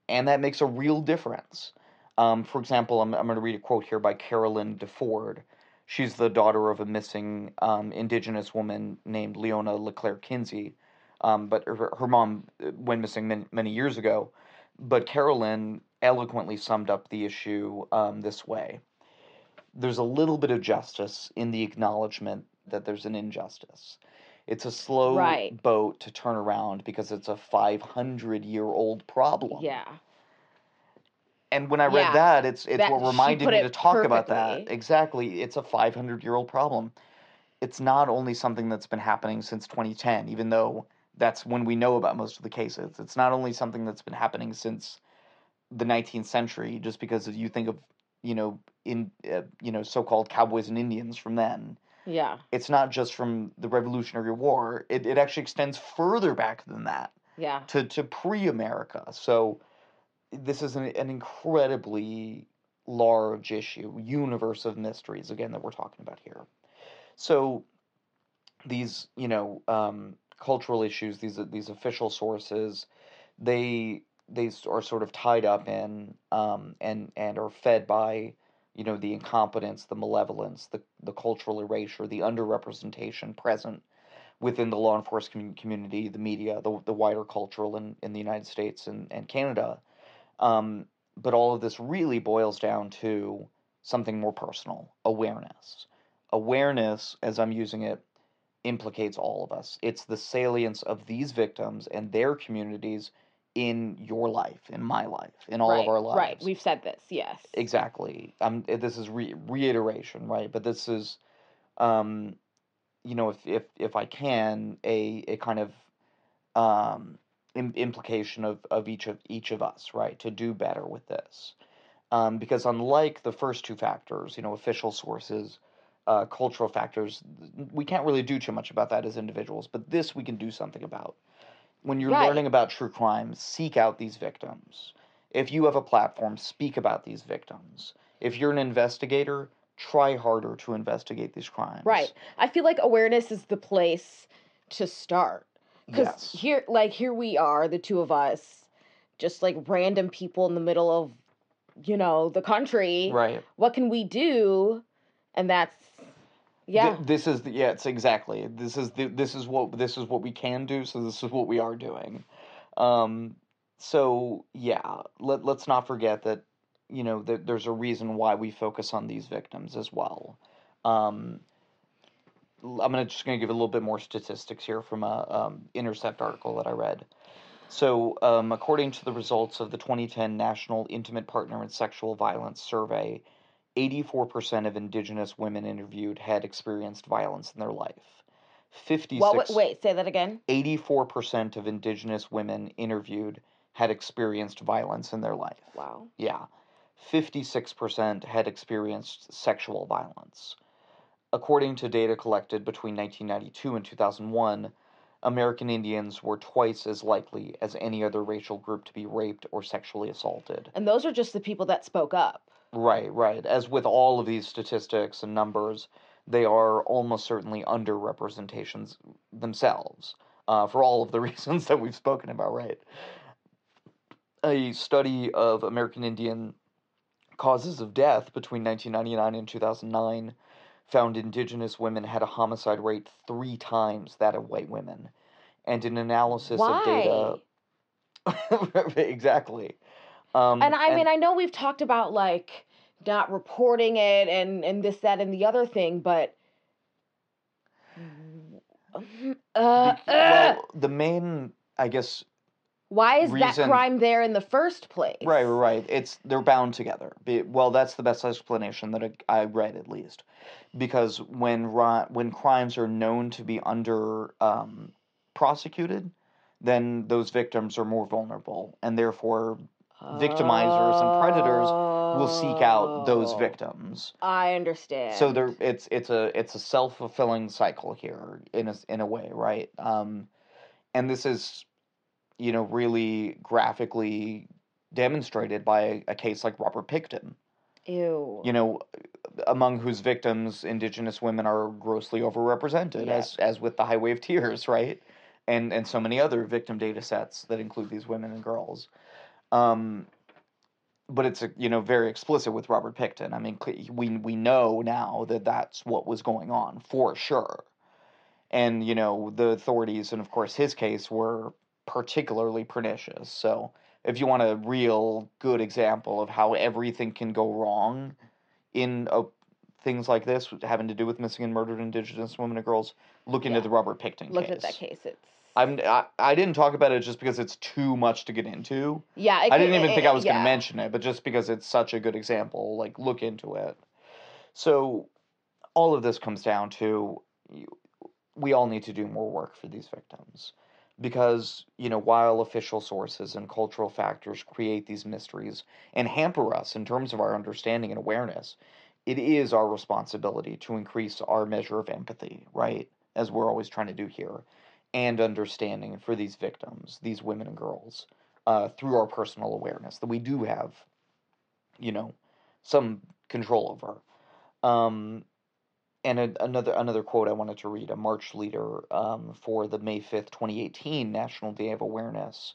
C: And that makes a real difference. Um, for example, I'm, I'm going to read a quote here by Carolyn DeFord. She's the daughter of a missing um, indigenous woman named Leona LeClaire Kinsey. Um, but her, her mom uh, went missing many, many years ago. But Carolyn eloquently summed up the issue um, this way There's a little bit of justice in the acknowledgement that there's an injustice. It's a slow
D: Right.
C: boat to turn around because it's a 500 year old problem.
D: Yeah.
C: And when I read
D: Yeah,
C: that, it's it's
D: that-
C: what reminded me to talk about that. Exactly. It's a 500 year old problem. It's not only something that's been happening since 2010, even though that's when we know about most of the cases. It's not only something that's been happening since the 19th century, just because you think of, you know, in uh, you know so-called cowboys and Indians from then.
D: Yeah.
C: It's not just from the Revolutionary War. It it actually extends further back than that
D: Yeah.
C: to, to pre America. So this is an, an incredibly large issue, universe of mysteries, again, that we're talking about here. So these, you know, um, cultural issues, these these official sources, they they are sort of tied up in um, and and are fed by you know the incompetence, the malevolence, the the cultural erasure, the underrepresentation present within the law enforcement community, the media, the the wider cultural in, in the United States and, and Canada. Um, but all of this really boils down to something more personal awareness. Awareness, as I'm using it, implicates all of us. It's the salience of these victims and their communities in your life, in my life, in all
D: right.
C: of our lives.
D: Right. We've said this. Yes.
C: Exactly. Um, this is re- reiteration, right? But this is, um, you know, if if if I can, a a kind of um Im- implication of of each of each of us, right, to do better with this, um, because unlike the first two factors, you know, official sources. Uh, cultural factors, we can't really do too much about that as individuals, but this we can do something about. When you're
D: Right.
C: learning about true crime, seek out these victims if you have a platform, speak about these victims. If you're an investigator, try harder to investigate these crimes.
D: Right. I feel like awareness is the place to start. Because
C: Yes.
D: here, like, here we are, the two of us, just like random people in the middle of, you know, the country.
C: Right.
D: What can we do? And that's,
C: Th-
D: yeah.
C: this is the, yeah. It's exactly. This is the, this is what this is what we can do. So this is what we are doing. Um. So yeah. Let Let's not forget that. You know that there's a reason why we focus on these victims as well. Um. I'm gonna just gonna give a little bit more statistics here from a um, Intercept article that I read. So, um, according to the results of the 2010 National Intimate Partner and Sexual Violence Survey, 84% of Indigenous women interviewed had experienced violence in their life. 56,
D: Well, wait, wait, say that again.
C: 84% of Indigenous women interviewed had experienced violence in their life.
D: Wow.
C: Yeah. 56% had experienced sexual violence. According to data collected between 1992 and 2001, American Indians were twice as likely as any other racial group to be raped or sexually assaulted.
D: And those are just the people that spoke up.
C: Right, right. As with all of these statistics and numbers, they are almost certainly underrepresentations themselves uh, for all of the *laughs* reasons that we've spoken about, right? A study of American Indian causes of death between 1999 and 2009 found indigenous women had a homicide rate three times that of white women. And an analysis
D: Why?
C: of data. *laughs* exactly. Um,
D: and I mean, I know we've talked about like not reporting it and and this, that, and the other thing, but uh, uh,
C: well, the main, I guess,
D: why is that crime there in the first place?
C: right, right, right. It's they're bound together. Well, that's the best explanation that I, I read, at least, because when when crimes are known to be under um, prosecuted, then those victims are more vulnerable, and therefore victimizers and predators will seek out those
D: Oh,
C: victims.
D: I understand.
C: So there, it's it's a it's a self fulfilling cycle here in a in a way, right? Um, and this is, you know, really graphically demonstrated by a, a case like Robert Pickton.
D: Ew.
C: You know, among whose victims indigenous women are grossly overrepresented,
D: Yeah.
C: as as with the Highway of Tears, *laughs* right? And and so many other victim data sets that include these women and girls. Um, but it's a, you know very explicit with Robert Pickton. I mean, we we know now that that's what was going on for sure. And you know the authorities, and of course his case were particularly pernicious. So if you want a real good example of how everything can go wrong in a, things like this having to do with missing and murdered Indigenous women and girls, look into the Robert Pickton
D: Looked
C: case.
D: Look at that case. It's
C: I'm I, I didn't talk about it just because it's too much to get into.
D: yeah. it
C: I didn't even
D: it-
C: think I was going to mention it, but just because it's such a good example, like look into it. So, all of this comes down to we all need to do more work for these victims because, you know, while official sources and cultural factors create these mysteries and hamper us in terms of our understanding and awareness, it is our responsibility to increase our measure of empathy, right? As we're always trying to do here, and understanding for these victims, these women and girls uh, through our personal awareness that we do have, you know, some control over. Um, and a, another another quote I wanted to read: a March leader um, for the May fifth, twenty eighteen National Day of Awareness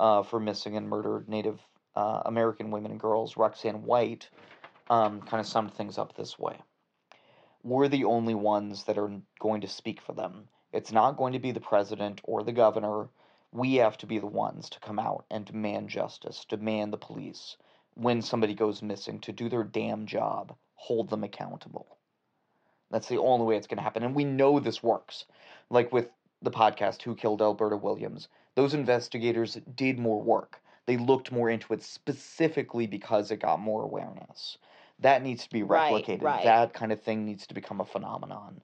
C: uh, for missing and murdered Native uh, American women and girls, Roxanne White, um, kind of summed things up this way: We're the only ones that are going to speak for them. It's not going to be the president or the governor we have to be the ones to come out and demand justice, demand the police when somebody goes missing to do their damn job, hold them accountable. That's the only way it's going to happen. And we know this works. Like with the podcast, Who Killed Alberta Williams, those investigators did more work. They looked more into it specifically because it got more awareness. That needs to be
D: Right,
C: replicated.
D: right.
C: That kind of thing needs to become a phenomenon.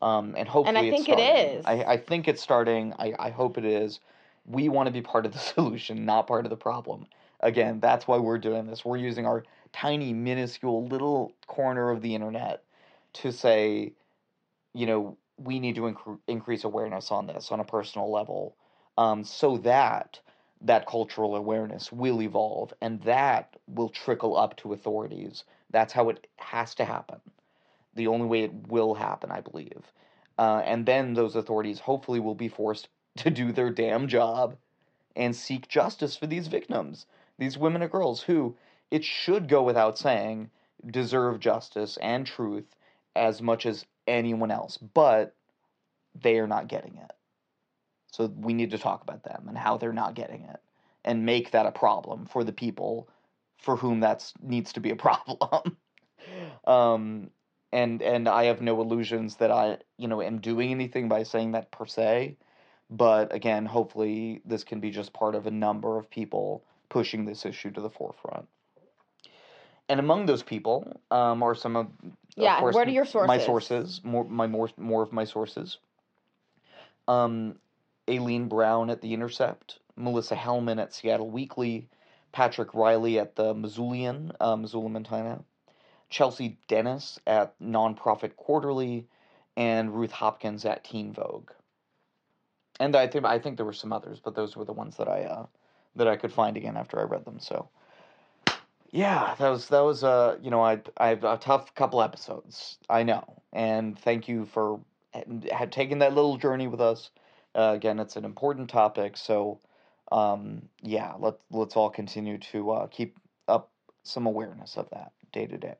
C: Um, and hopefully and it's
D: think it is.
C: I, I think it's starting. I, I hope it is we want to be part of the *laughs* solution, not part of the problem. Again, that's why we're doing this. We're using our tiny, minuscule little corner of the internet to say, you know, we need to incre- increase awareness on this on a personal level um, so that that cultural awareness will evolve and that will trickle up to authorities. That's how it has to happen. The only way it will happen, I believe. Uh, and then those authorities hopefully will be forced *laughs* to do their damn job and seek justice for these victims, these women and girls who, it should go without saying, deserve justice and truth as much as anyone else, but they are not getting it. So we need to talk about them and how they're not getting it and make that a problem for the people for whom that needs to be a *laughs* problem. um, and and I have no illusions that I, you know, am doing anything by saying that per se. But again, hopefully this can be just part of a number of people pushing this issue to the forefront. And among those people um, are some of, of
D: Yeah,
C: course,
D: what are your sources?
C: my
D: sources?
C: sources, more my more more of my sources. Um, Alleen Brown at The Intercept, Melissa Hellman at Seattle Weekly, Patrick Reilly at the Missoulian, uh, Missoula, Montana, Chelsea Dennis at Nonprofit Quarterly, and Ruth Hopkins at Teen Vogue. And I think I think there were some others, but those were the ones that I uh, that I could find again after I read them. So, yeah, that was that was uh you know I I have a tough couple episodes. I know, and thank you for had taken that little journey with us. Uh, again, it's an important topic, so um, yeah, let let's all continue to uh, keep up some awareness of that day to day.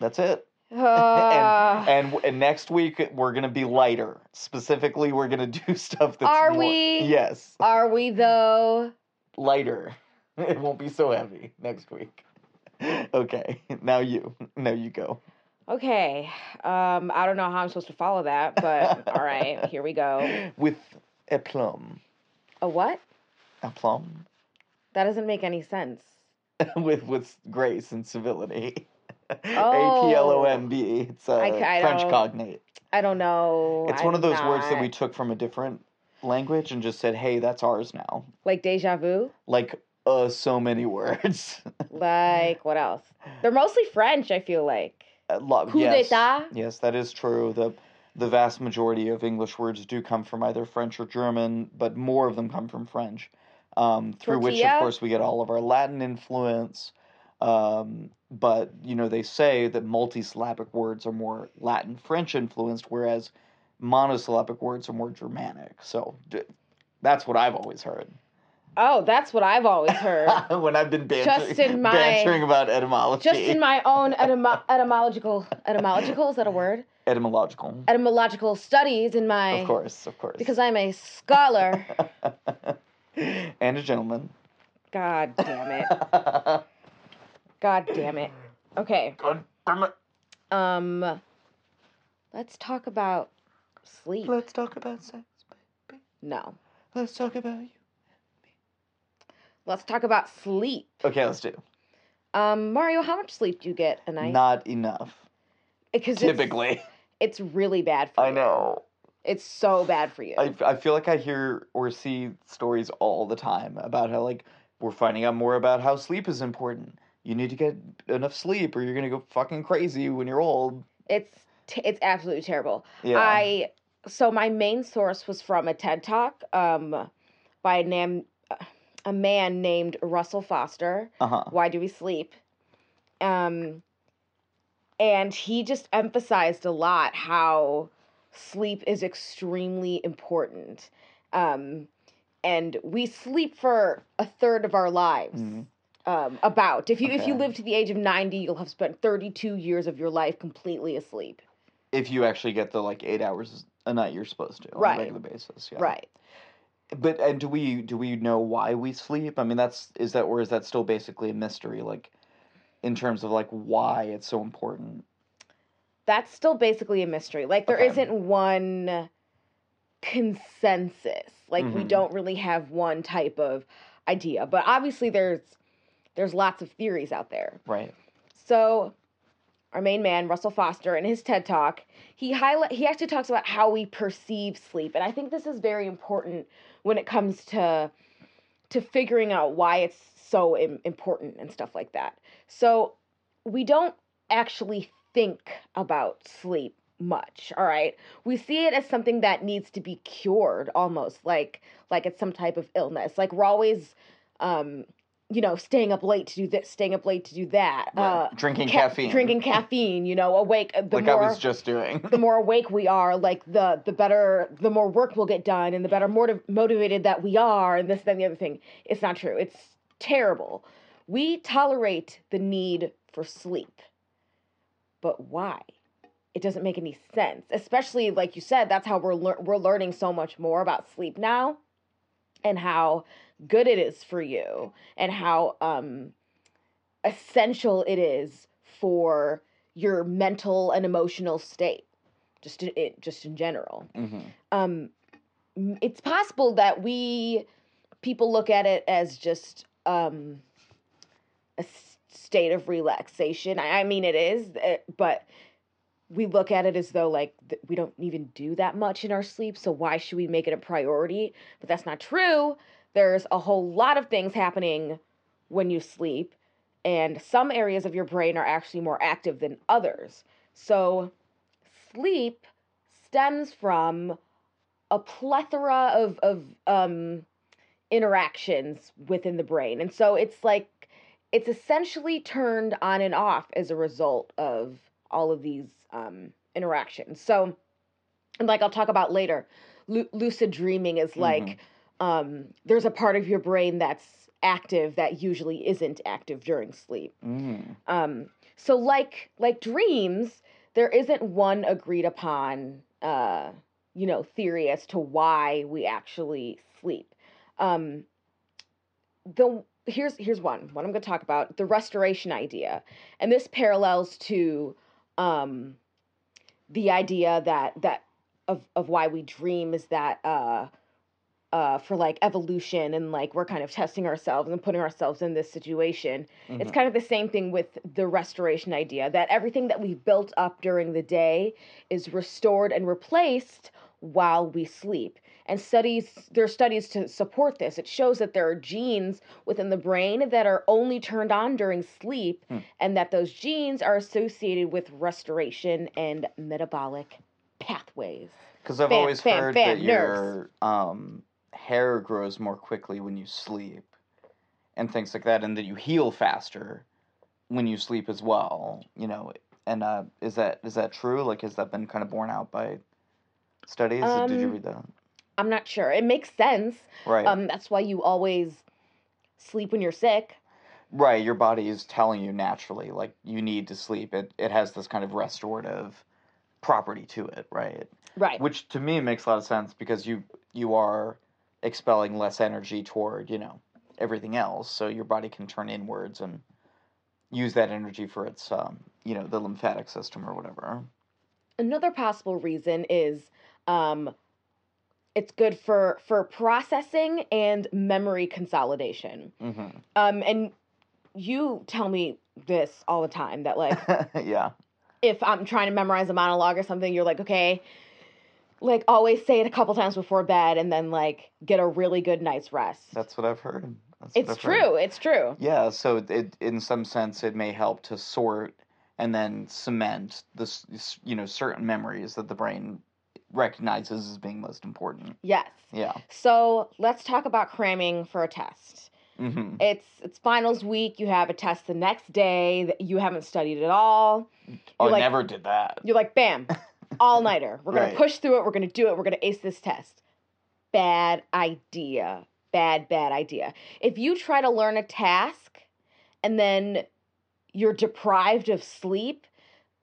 C: That's it.
D: Uh, *laughs*
C: and, and and next week we're gonna be lighter. Specifically, we're gonna do *laughs* stuff that's
D: Are
C: more-
D: we?
C: Yes,
D: are we though?
C: lighter. *laughs* It won't be so heavy next week. Okay, now you. Now you go.
D: Okay. Um, I don't know how I'm supposed to follow that, but all right, here we go.
C: With aplomb.
D: A what?
C: Aplomb.
D: That doesn't make any sense.
C: with with grace and civility. A
D: Oh.
C: P L O M B. It's a
D: I
C: French
D: don't-
C: cognate.
D: I don't know.
C: It's one of
D: I'm
C: those words that we
D: not-
C: took from a different language and just said, "Hey, that's ours now."
D: like deja vu.
C: Like uh, so many words. *laughs*
D: Like what else? They're mostly French. I feel like.
C: A lot-
D: Coup
C: yes,
D: d'état?
C: yes, that is true. The the vast majority of English words do come from either French or German, but more of them come from French, um, through which, of
D: Tortilla?
C: course, we get all of our Latin influence. Um, but, you know, they say that multisyllabic words are more Latin French influenced, whereas monosyllabic words are more Germanic. So d- that's what I've always heard.
D: Oh, that's what I've always heard. *laughs*
C: when I've been bantering,
D: Just in my-
C: bantering about etymology.
D: Just in my own etymo- etymological etymological is that a word?
C: etymological.
D: Etymological studies in my
C: Of course, of course.
D: because I'm a scholar. *laughs*
C: and a gentleman.
D: God damn it. *laughs* God damn it. Okay.
C: God damn it.
D: Um let's talk about sleep.
C: Let's talk about sex, baby.
D: No.
C: Let's talk about you.
D: Let's talk about sleep.
C: Okay, let's do.
D: Um Mario, how much sleep do you get a night?
C: Not enough.
D: because
C: Typically.
D: it's, it's really bad for
C: I
D: you.
C: I know.
D: It's so bad for you.
C: I, I feel like I hear or see stories all the time about how, like, we're finding out more about how sleep is important. You need to get enough sleep or you're going to go fucking crazy when you're old.
D: It's t- it's absolutely terrible.
C: Yeah.
D: I so my main source was from a TED talk um by a name a man named Russell Foster.
C: Uh huh.
D: Why do we sleep? Um and he just emphasized a lot how sleep is extremely important. Um and we sleep for a third of our lives.
C: Mhm.
D: Um, about if you if you live to the age of 90 you'll have spent 32 years of your life completely asleep
C: If you actually get the, like, eight hours a night you're supposed to on
D: Right.
C: a regular basis. Yeah.
D: right
C: But and do we do we know why we sleep? I mean, that's is that or is that still basically a mystery? Like, in terms of like why it's so important.
D: that's still basically a mystery. Like there
C: Okay.
D: not one consensus. Like we
C: Mhm.
D: don't really have one type of idea, but obviously there's there's lots of theories out there.
C: Right.
D: So our main man Russell Foster in his TED Talk, he highlight he actually talks about how we perceive sleep, and I think this is very important when it comes to to figuring out why it's so Im- important and stuff like that. So we don't actually think about sleep much all right we see it as something that needs to be cured almost like like it's some type of illness like we're always um you know staying up late to do this staying up late to do that uh
C: drinking
D: ca-
C: caffeine.
D: drinking caffeine you know awake uh, the
C: like
D: more
C: I was just doing.
D: the more awake we are like the the better the more work will get done and the better motiv- motivated that we are and this and the other thing. It's not true. It's terrible. We tolerate the need for sleep. But why? It doesn't make any sense. Especially like you said that's how we're lear- we're learning so much more about sleep now and how good it is for you and how um essential it is for your mental and emotional state just in, it, just in general.
C: Hmm
D: um it's possible that we people look at it as just um a s- state of relaxation. I, I mean it is eh, but we look at it as though like th- we don't even do that much in our sleep so why should we make it a priority? But that's not true there's a whole lot of things happening when you sleep and some areas of your brain are actually more active than others. So sleep stems from a plethora of of um interactions within the brain. And so it's like it's essentially turned on and off as a result of all of these um interactions. So and like i'll talk about later lu- lucid dreaming is like um there's a part of your brain that's active that usually isn't active during sleep
C: Mm.
D: um, so like like dreams, there isn't one agreed upon uh, you know, theory as to why we actually sleep. Um, the here's here's one. What I'm going to talk about the restoration idea, and this parallels to um, the idea that that of of why we dream is that uh, uh, for like evolution and like we're kind of testing ourselves and putting ourselves in this situation. It's
C: Mhm.
D: kind of the same thing with the restoration idea that everything that we've built up during the day is restored and replaced while we sleep. And studies, there are studies to support this. It shows that there are genes within the brain that are only turned on during sleep,
C: Hmm.
D: and that those genes are associated with restoration and metabolic pathways.
C: Because I've
D: Bam,
C: always
D: bam,
C: heard
D: bam,
C: that your um, hair grows more quickly when you sleep, and things like that, and that you heal faster when you sleep as well. You know, and uh, is that is that true? Like, has that been kind of borne out by studies? Did you
D: Um,
C: read that?
D: I'm not sure. It makes sense.
C: Right,
D: Um, that's why you always sleep when you're sick.
C: right. Your body is telling you naturally, like you need to sleep. It it has this kind of restorative property to it, right?
D: Right.
C: which to me makes a lot of sense because you you are expelling less energy toward you know everything else so your body can turn inwards and use that energy for its um, you know the lymphatic system or whatever.
D: Another possible reason is um, it's good for for processing and memory consolidation.
C: hmm
D: Um, and you tell me this all the time that like *laughs*
C: yeah.
D: if I'm trying to memorize a monologue or something, you're like, okay, like always say it a couple times before bed and then like get a really good night's rest.
C: that's what i've heard That's
D: it's
C: I've heard.
D: true. It's true.
C: yeah so it in some sense it may help to sort and then cement this you know certain memories that the brain recognizes as being most important
D: Yes.
C: yeah
D: So let's talk about cramming for a test.
C: hmm
D: It's it's finals week. You have a test the next day that you haven't studied at all.
C: oh i
D: like-
C: never did that
D: You're like, bam, *laughs* all nighter. We're gonna
C: Right.
D: push through it. We're gonna do it. We're gonna ace this test. Bad idea. Bad bad idea. If you try to learn a task and then you're deprived of sleep,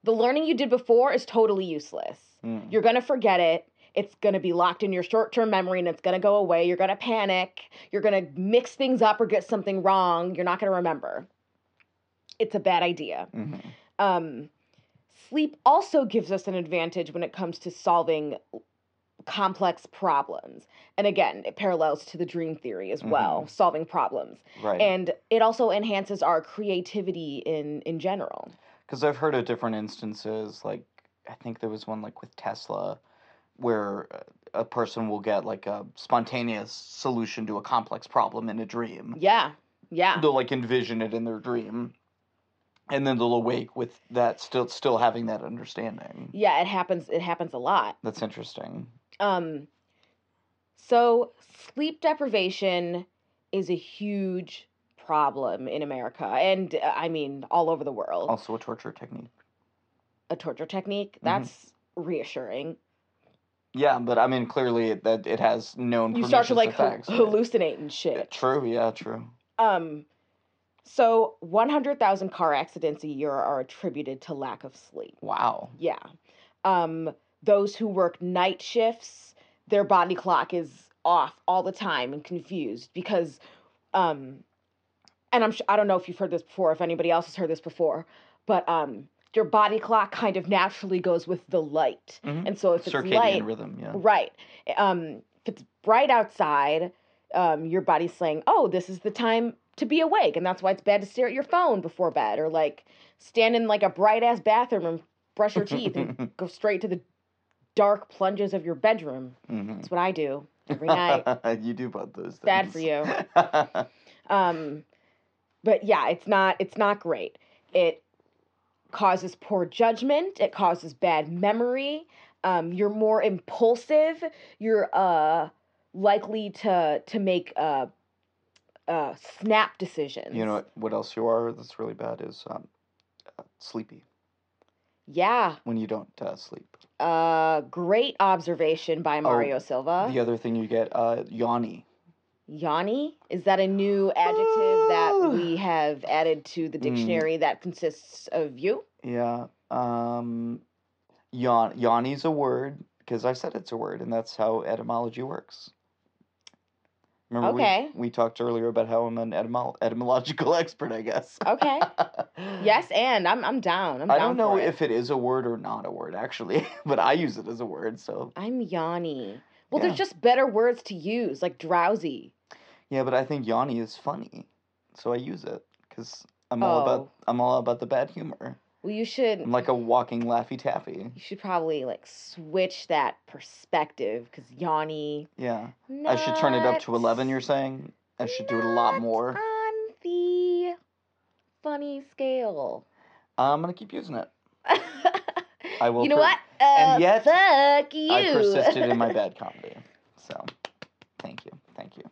D: the learning you did before is totally useless.
C: Mm.
D: You're going to forget it. It's going to be locked in your short term memory and it's going to go away. You're going to panic. You're going to mix things up or get something wrong. You're not going to remember. It's a bad idea.
C: Mhm.
D: Um, sleep also gives us an advantage when it comes to solving complex problems. And again, it parallels to the dream theory as well, solving problems.
C: Right.
D: And it also enhances our creativity in in general.
C: Because I've heard of different instances, like I think there was one like with Tesla, where uh, a person will get like a spontaneous solution to a complex problem in a dream.
D: Yeah. Yeah.
C: They'll like envision it in their dream, and then they'll awake with that still still having that understanding.
D: Yeah, it happens it happens a lot.
C: That's interesting.
D: Um, so sleep deprivation is a huge problem in America, and uh, I mean all over the world.
C: Also a torture technique.
D: A torture technique
C: Mhm.
D: that's reassuring.
C: Yeah, but I mean clearly it, that it has known.
D: You start to like
C: right?
D: hallucinate and shit.
C: True. Yeah. True.
D: Um, so one hundred thousand car accidents a year are attributed to lack of sleep.
C: Wow.
D: Yeah. Um, those who work night shifts, their body clock is off all the time and confused because, um, and I'm I don't know if you've heard this before, if anybody else has heard this before, but um, your body clock kind of naturally goes with the light,
C: Mhm.
D: and so if it's
C: Circadian
D: light,
C: rhythm. Yeah.
D: right, um, if it's bright outside, um, your body's saying, oh, this is the time to be awake, and that's why it's bad to stare at your phone before bed or like stand in like a bright ass bathroom and brush your teeth and *laughs* go straight to the dark plunges of your bedroom.
C: Mhm.
D: That's what I do every night. *laughs*
C: you do both those things.
D: Bad for you. *laughs* Um, but yeah, it's not it's not great. It causes poor judgment. It causes bad memory. Um, you're more impulsive. You're uh likely to to make uh, uh snap decisions.
C: you know what, what else you are that's really bad is um, uh, sleepy
D: Yeah.
C: when you don't uh, sleep.
D: Uh, great observation by Mario Silva.
C: The other thing you get, uh, yawny.
D: Yanni? Is that a new adjective that we have added to
C: Mm.
D: the dictionary that consists of you?
C: Yeah. Um, yawn. Yawny's a word because I said it's a word, and that's how etymology works. Remember
D: Okay.
C: we, we talked earlier about how I'm an etymol- etymological *laughs* expert, I guess.
D: Okay. Yes, *laughs* and I'm I'm down. I'm
C: I
D: down
C: don't know
D: it.
C: if it is a word or not a word, actually, *laughs* but I use it as a word, so.
D: I'm Yanni. Well,
C: Yeah.
D: there's just better words to use, like drowsy.
C: Yeah, but I think Yanni is funny, so I use it because I'm all
D: Oh.
C: about I'm all about the bad humor.
D: Well, you should
C: I'm like a walking Laffy Taffy.
D: you should probably like switch that perspective because Yanni.
C: Yeah, I should turn it up to eleven. You're saying I should do it a lot more.
D: on the funny scale.
C: I'm gonna keep using it. *laughs* I will.
D: you know
C: per-
D: what? Uh,
C: and yet,
D: fuck you.
C: I persisted in my *laughs* bad comedy. So, thank you, thank you.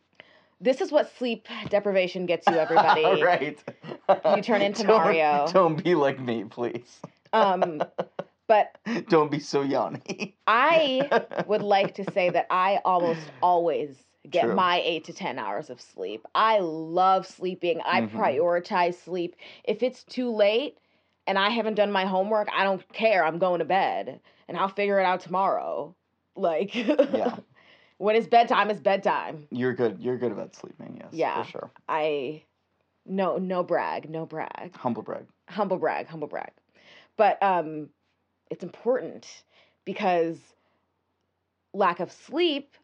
D: This is what sleep deprivation gets you, everybody. *laughs*
C: right.
D: You turn *laughs* into
C: Don't- *laughs*
D: Mario.
C: Don't be like me, please.
D: Um, but *laughs*
C: Don't be so yawny.
D: I would like to say that I almost always get
C: True.
D: my eight to 10 hours of sleep. I love sleeping. I
C: Mhm.
D: prioritize sleep. If it's too late and I haven't done my homework, I don't care. I'm going to bed and I'll figure it out tomorrow. Like,
C: Yeah.
D: when it's bedtime, it's bedtime.
C: You're good. You're good about sleeping. Yes.
D: Yeah.
C: For sure.
D: I, no, no brag, no brag.
C: Humble brag.
D: humble brag, humble brag. But um, it's important because lack of sleep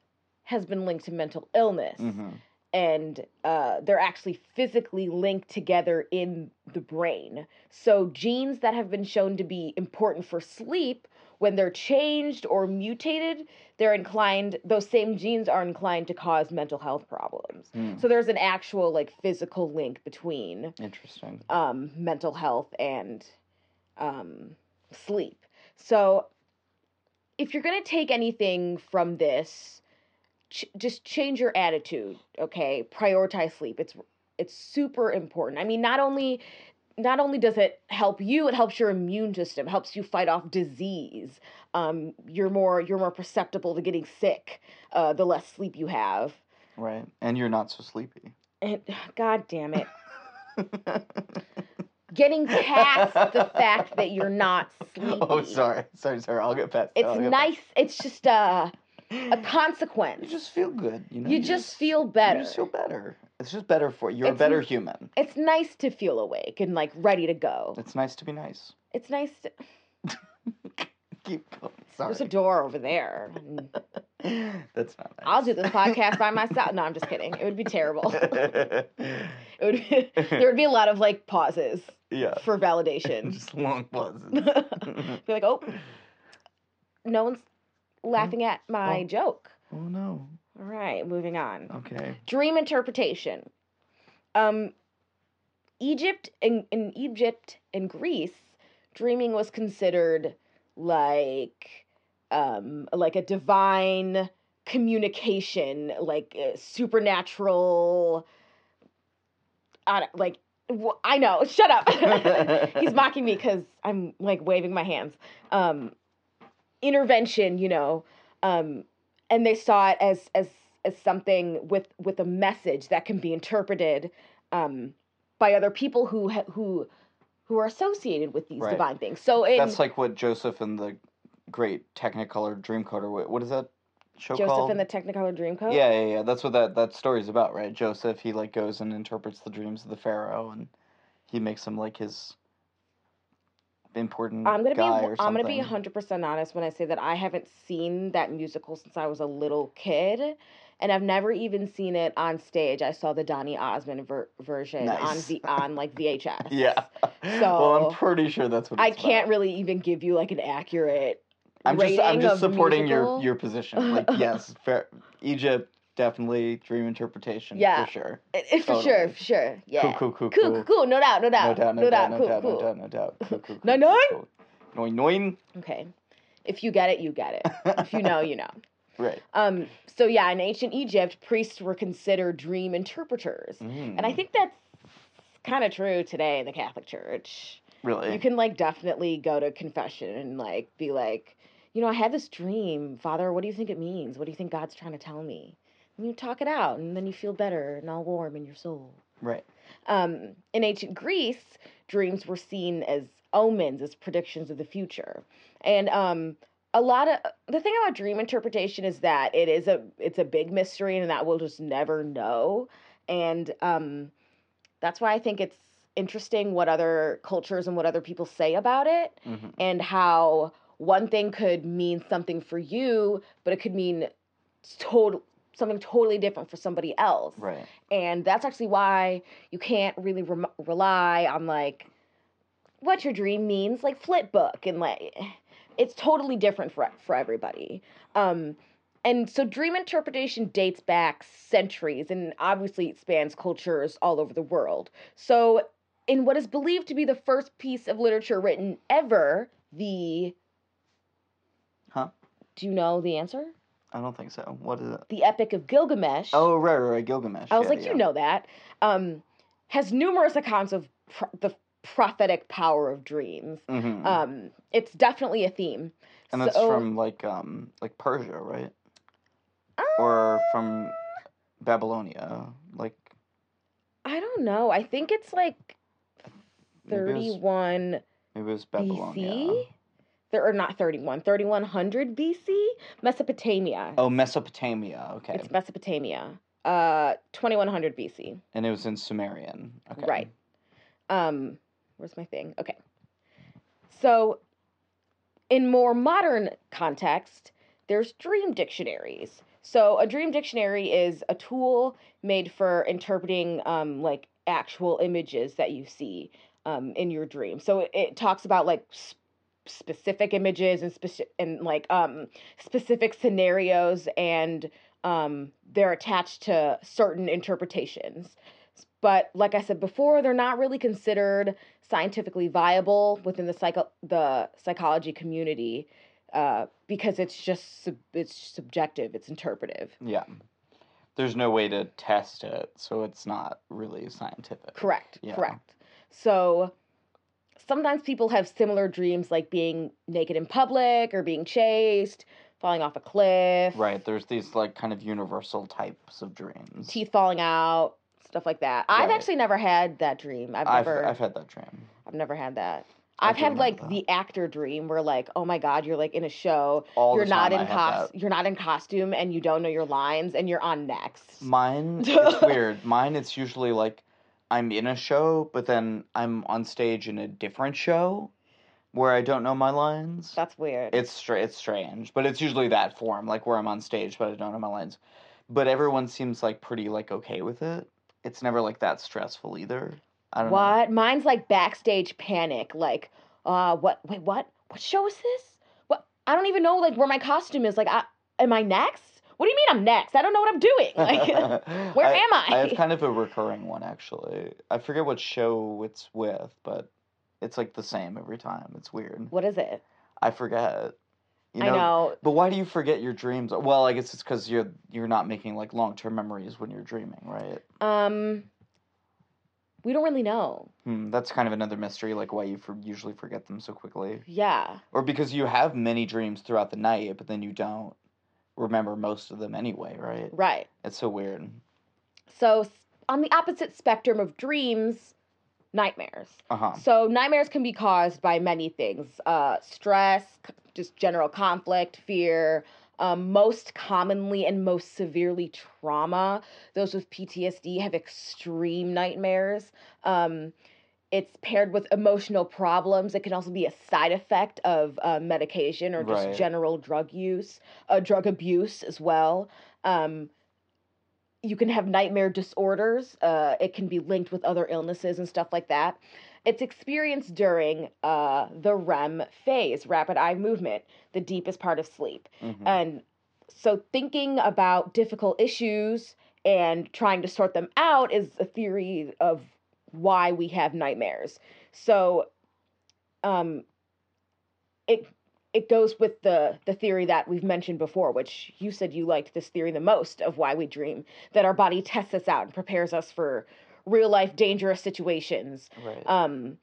D: has been linked to mental illness,
C: hmm
D: and uh, they're actually physically linked together in the brain. So genes that have been shown to be important for sleep, when they're changed or mutated, they're inclined. Those same genes are inclined to cause mental health problems.
C: Mm.
D: So there's an actual like physical link between
C: Interesting.
D: um, mental health and um, sleep. So, if you're going to take anything from this, ch- just change your attitude. Okay, prioritize sleep. It's it's super important. I mean, not only not only does it help you, it helps your immune system, helps you fight off disease. Um, you're more you're more susceptible to getting sick uh, the less sleep you have.
C: Right. And you're not so sleepy.
D: And *sighs* God damn it. *laughs* getting past the fact that you're not *laughs* sleepy.
C: Oh, sorry. Sorry, sorry. I'll get past.
D: It's
C: get
D: nice. It's just a a *gasps* consequence.
C: You just feel good. You know.
D: You just feel better.
C: You just feel better. It's just better for you. You're a better human.
D: It's nice to feel awake and like ready to go.
C: It's nice to be nice.
D: It's nice. To, *laughs*
C: Keep going. Sorry.
D: there's a door over there. *laughs*
C: That's not nice.
D: I'll do this podcast by *laughs* myself. No, I'm just kidding. It would be terrible. it would be, there would be a lot of like pauses
C: yeah.
D: for validation.
C: Just long pauses.
D: be like, oh, no one's laughing oh. at my
C: Oh.
D: joke.
C: oh no.
D: Right, moving on.
C: Okay.
D: dream interpretation. Um, Egypt in, in Egypt and Greece, dreaming was considered like um like a divine communication, like uh, supernatural. I don't- like wh- I know. *laughs* Shut up. *laughs* He's mocking me because I'm like waving my hands. Um, intervention, you know, um, and they saw it as as as something with with a message that can be interpreted um, by other people who ha- who who are associated with these
C: Right.
D: divine things. So in
C: That's like what Joseph and the Great Technicolor Dreamcoder. What, what is that show
D: Joseph
C: called?
D: and the Technicolor Dreamcoat.
C: yeah, yeah, yeah. That's what that that story's about, right? Joseph, he like goes and interprets the dreams of the pharaoh, and he makes him like his important
D: I'm gonna be
C: guy or
D: I'm gonna be
C: something.
D: hundred percent honest when I say that I haven't seen that musical since I was a little kid, and I've never even seen it on stage. I saw the Donny Osmond ver- version on
C: Nice.
D: v- on like VHS. *laughs*
C: Yeah. well, I'm pretty sure that's what
D: I can't
C: about.
D: really even give you like an accurate.
C: I'm just I'm just supporting
D: musical.
C: your your position. Like *laughs* yes, fair, Egypt definitely dream interpretation
D: Yeah.
C: for sure.
D: Eh, eh, For sure, for sure. Yeah.
C: Cool, cool, cool,
D: Cool, cool, cool. No doubt, no
C: No
D: doubt.
C: doubt, no doubt, no
D: cool,
C: doubt,
D: cool.
C: no doubt, no *laughs* doubt. Cool, cool,
D: Nine,
C: cool,
D: nine?
C: cool, cool. Noin, noin.
D: Okay. If you get it, you get it. if you know, you know.
C: Right.
D: Um, so yeah, in ancient Egypt, priests were considered dream interpreters. And I
C: Mm,
D: think that's kind of true today in the Catholic Church.
C: really.
D: You can like definitely go to confession and like be like, you know, I had this dream, Father, what do you think it means? What do you think God's trying to tell me? And you talk it out and then you feel better and all warm in your soul.
C: right.
D: Um, in ancient Greece, dreams were seen as omens, as predictions of the future. And um, a lot of the thing about dream interpretation is that it is a it's a big mystery and that we'll just never know. And um, that's why I think it's interesting what other cultures and what other people say about it
C: hmm
D: and how one thing could mean something for you, but it could mean total something totally different for somebody else
C: Right.
D: and that's actually why you can't really rem- rely on like what your dream means like flip book and like it's totally different for for everybody um and so dream interpretation dates back centuries and obviously it spans cultures all over the world so in what is believed to be the first piece of literature written ever the Huh? Do you know the answer?
C: I don't think so. What is it?
D: The Epic of Gilgamesh.
C: Oh, right, right, right. Gilgamesh.
D: I was
C: yeah,
D: like,
C: yeah.
D: you know that. Um, has numerous accounts of pro- the prophetic power of dreams.
C: Mhm.
D: Um, it's definitely a theme.
C: and that's
D: so-
C: from like um like Persia, right? Or from Babylonia, like
D: I don't know. I think it's like
C: maybe it was,
D: 31
C: maybe it was Babylonia.
D: BC. There are not 31, 3100 BC, Mesopotamia.
C: Oh, Mesopotamia. Okay,
D: It's Mesopotamia. Uh 2100 BC.
C: and it was in Sumerian. Okay,
D: Right. Um, where's my thing? Okay. So, in more modern context, there's dream dictionaries. So, a dream dictionary is a tool made for interpreting um, like actual images that you see um, in your dream. So, it, talks about like s- specific images and specific and like um, specific scenarios, and um, they're attached to certain interpretations but like I said before, they're not really considered scientifically viable within the psycho the psychology community uh, because it's just sub- it's subjective, it's interpretive.
C: Yeah, there's no way to test it, so it's not really scientific.
D: Correct.
C: Yeah.
D: Correct. So sometimes people have similar dreams, like being naked in public or being chased, falling off a cliff,
C: Right. There's these like kind of universal types of dreams.
D: teeth falling out, stuff like that. I've
C: Right.
D: actually never had that dream. I've
C: I've
D: never.
C: I've had that dream.
D: I've never had that.
C: I
D: I've
C: do
D: had
C: remember
D: like
C: that.
D: the actor dream where like, oh my god, you're like in a show,
C: All
D: you're
C: the
D: not
C: time
D: in
C: I
D: cos-
C: that.
D: you're not in costume and you don't know your lines and you're on next.
C: Mine, *laughs* it's weird. Mine, it's usually like I'm in a show, but then I'm on stage in a different show where I don't know my lines.
D: That's weird.
C: It's stra- it's strange, but it's usually that form, like where I'm on stage, but I don't know my lines. But everyone seems like pretty like okay with it. It's never like that stressful either. I don't know.
D: what? Mine's like backstage panic. Like, uh, what? Wait, what? What show is this? What? I don't even know like where my costume is. Like, I, am I next? What do you mean I'm next? I don't know what I'm doing. *laughs* Like, *laughs* where am I?
C: I have kind of a recurring one actually. I forget what show it's with, but it's like the same every time. It's weird.
D: what is it?
C: I forget. You
D: I know.
C: But why do you forget your dreams? Well, I guess it's because you're you're not making like long term memories when you're dreaming, right?
D: Um, we don't really know.
C: Hmm, that's kind of another mystery, like why you for, usually forget them so quickly,
D: Yeah.
C: or because you have many dreams throughout the night, but then you don't remember most of them anyway, right?
D: Right.
C: It's so weird.
D: So on the opposite spectrum of dreams, nightmares.
C: Uh huh.
D: So nightmares can be caused by many things: uh, stress, just general conflict, fear. Um, most commonly and most severely, trauma. Those with PTSD have extreme nightmares. Um, it's paired with emotional problems. It can also be a side effect of uh, medication or just
C: Right.
D: general drug use, uh, drug abuse as well. Um, you can have nightmare disorders. Uh, it can be linked with other illnesses and stuff like that. It's experienced during uh, the REM phase, rapid eye movement, the deepest part of sleep.
C: Mhm.
D: And so, thinking about difficult issues and trying to sort them out is a theory of why we have nightmares. So, um, it it goes with the the theory that we've mentioned before, which you said you liked this theory the most of why we dream, that our body tests us out and prepares us for real life dangerous situations.
C: Right.
D: Um,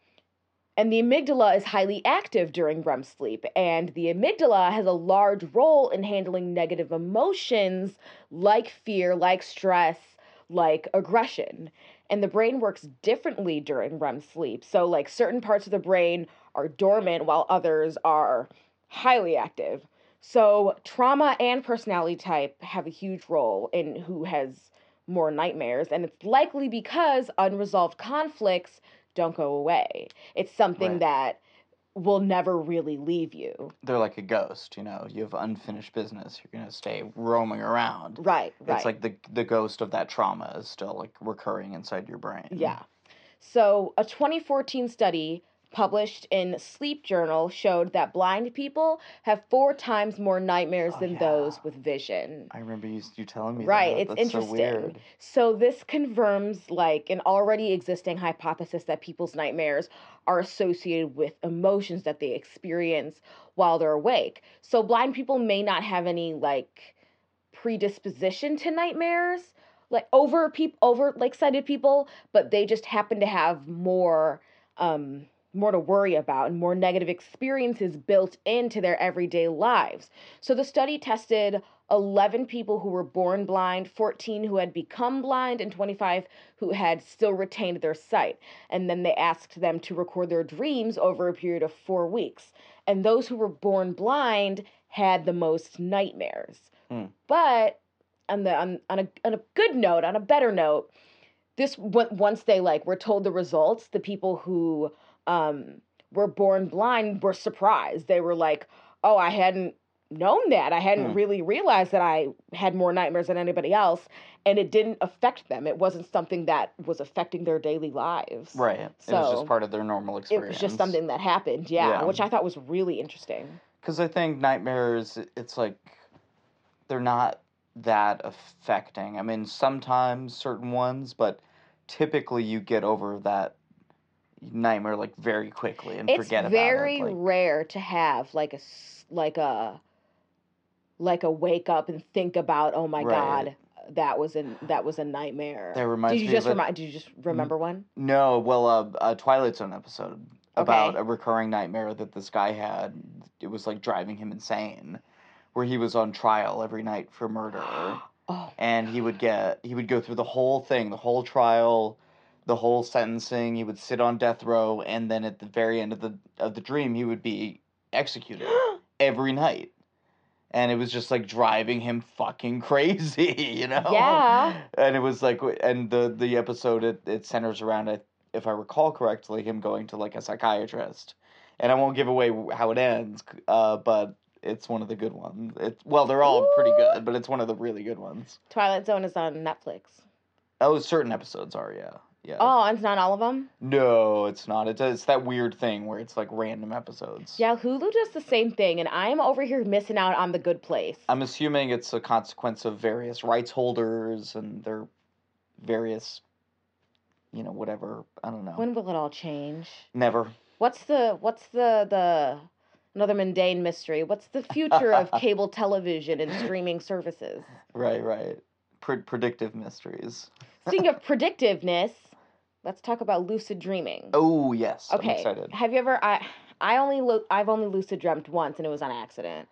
D: and the amygdala is highly active during REM sleep, and the amygdala has a large role in handling negative emotions like fear, like stress, like aggression. And the brain works differently during REM sleep. So, like, certain parts of the brain are dormant while others are highly active. So, trauma and personality type have a huge role in who has more nightmares, and it's likely because unresolved conflicts don't go away. It's something
C: Right.
D: that will never really leave you.
C: They're like a ghost, you know. You have unfinished business. You're gonna stay roaming around.
D: Right, right.
C: It's like the the ghost of that trauma is still like recurring inside your brain.
D: Yeah. So, a 2014 study published in Sleep Journal showed that blind people have four times more nightmares
C: Oh,
D: than
C: yeah.
D: those with vision.
C: I remember you, you telling me
D: Right,
C: that.
D: it's
C: That's
D: interesting.
C: So weird.
D: So this confirms like an already existing hypothesis that people's nightmares are associated with emotions that they experience while they're awake. So blind people may not have any like predisposition to nightmares, like over people over like sighted people, but they just happen to have more um more to worry about and more negative experiences built into their everyday lives. So the study tested 11 people who were born blind, 14 who had become blind, and 25 who had still retained their sight. And then they asked them to record their dreams over a period of four weeks. And those who were born blind had the most nightmares.
C: Hmm.
D: But on the on, on a on a good note, on a better note, this once they like were told the results, the people who um were born blind were surprised. They were like, "Oh, I hadn't known that. I hadn't
C: Hmm.
D: really realized that I had more nightmares than anybody else, and it didn't affect them. It wasn't something that was affecting their daily lives.
C: Right. So it was just part of their normal experience.
D: It was just something that happened, yeah,
C: Yeah.
D: which I thought was really interesting.
C: Because I think nightmares, it's like they're not that affecting. I mean, sometimes certain ones, but typically you get over that nightmare like very quickly and
D: It's
C: forget about it. It's very like,
D: rare to have like a like a like a wake up and think about, oh my
C: Right.
D: god, that was a that was a nightmare.
C: That reminds
D: did you
C: me
D: just remind? Did you just remember one?
C: no, well, uh, a Twilight Zone episode about
D: Okay.
C: a recurring nightmare that this guy had. It was like driving him insane, where he was on trial every night for murder. *gasps*
D: Oh,
C: and he would get he would go through the whole thing the whole trial the whole sentencing he would sit on death row and then at the very end of the of the dream he would be executed *gasps* every night and it was just like driving him fucking *laughs* crazy you know
D: Yeah.
C: and it was like and the the episode it, it centers around it if i recall correctly him going to like a psychiatrist and i won't give away how it ends uh but it's one of the good ones it's well they're all pretty good but it's one of the really good ones
D: Twilight Zone is on Netflix.
C: Oh, certain episodes are, yeah. Yeah.
D: Oh, and it's not all of them.
C: No, it's not. It's, it's that weird thing where it's like random episodes.
D: Yeah, Hulu does the same thing, and I'm over here missing out on the good place.
C: I'm assuming it's a consequence of various rights holders and their various, you know, whatever. I don't know.
D: when will it all change?
C: Never.
D: What's the what's the the another mundane mystery? What's the future of *laughs* cable television and streaming services?
C: Right, right. Pre- predictive mysteries.
D: Speaking of *laughs* predictiveness, let's talk about lucid dreaming.
C: Oh, yes. I'm
D: okay.
C: excited.
D: Have you ever I I only lu- I've only lucid dreamt once and it was on accident.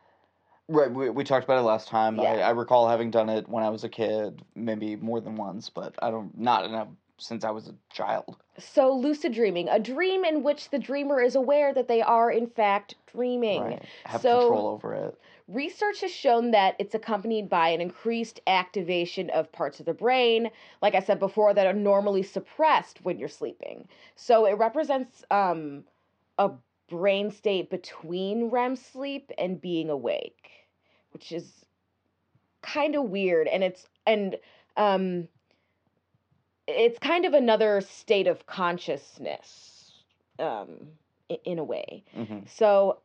C: Right, we, we talked about it last time. I,
D: Yeah.
C: I recall having done it when I was a kid, maybe more than once, but I don't, not enough since I was a child.
D: So lucid dreaming, a dream in which the dreamer is aware that they are in fact dreaming.
C: Right. Have
D: So-
C: control over it.
D: Research has shown that it's accompanied by an increased activation of parts of the brain, like I said before, that are normally suppressed when you're sleeping. So it represents um, a brain state between REM sleep and being awake, which is kind of weird. And it's and um, it's kind of another state of consciousness, um, in a way.
C: hmm
D: So,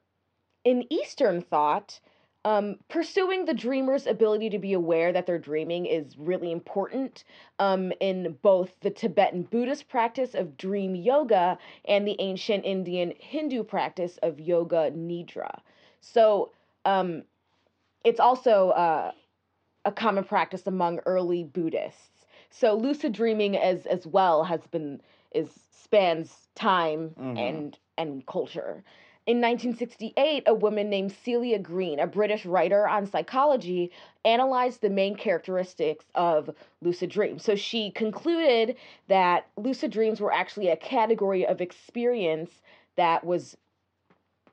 D: in Eastern thought, um, pursuing the dreamer's ability to be aware that they're dreaming is really important um, in both the Tibetan Buddhist practice of dream yoga and the ancient Indian Hindu practice of yoga nidra. So, um, it's also uh, a common practice among early Buddhists. So, lucid dreaming as as well has been is spans time
C: Mhm.
D: and and culture. In 1968, a woman named Celia Green, a British writer on psychology, analyzed the main characteristics of lucid dreams. So she concluded that lucid dreams were actually a category of experience that was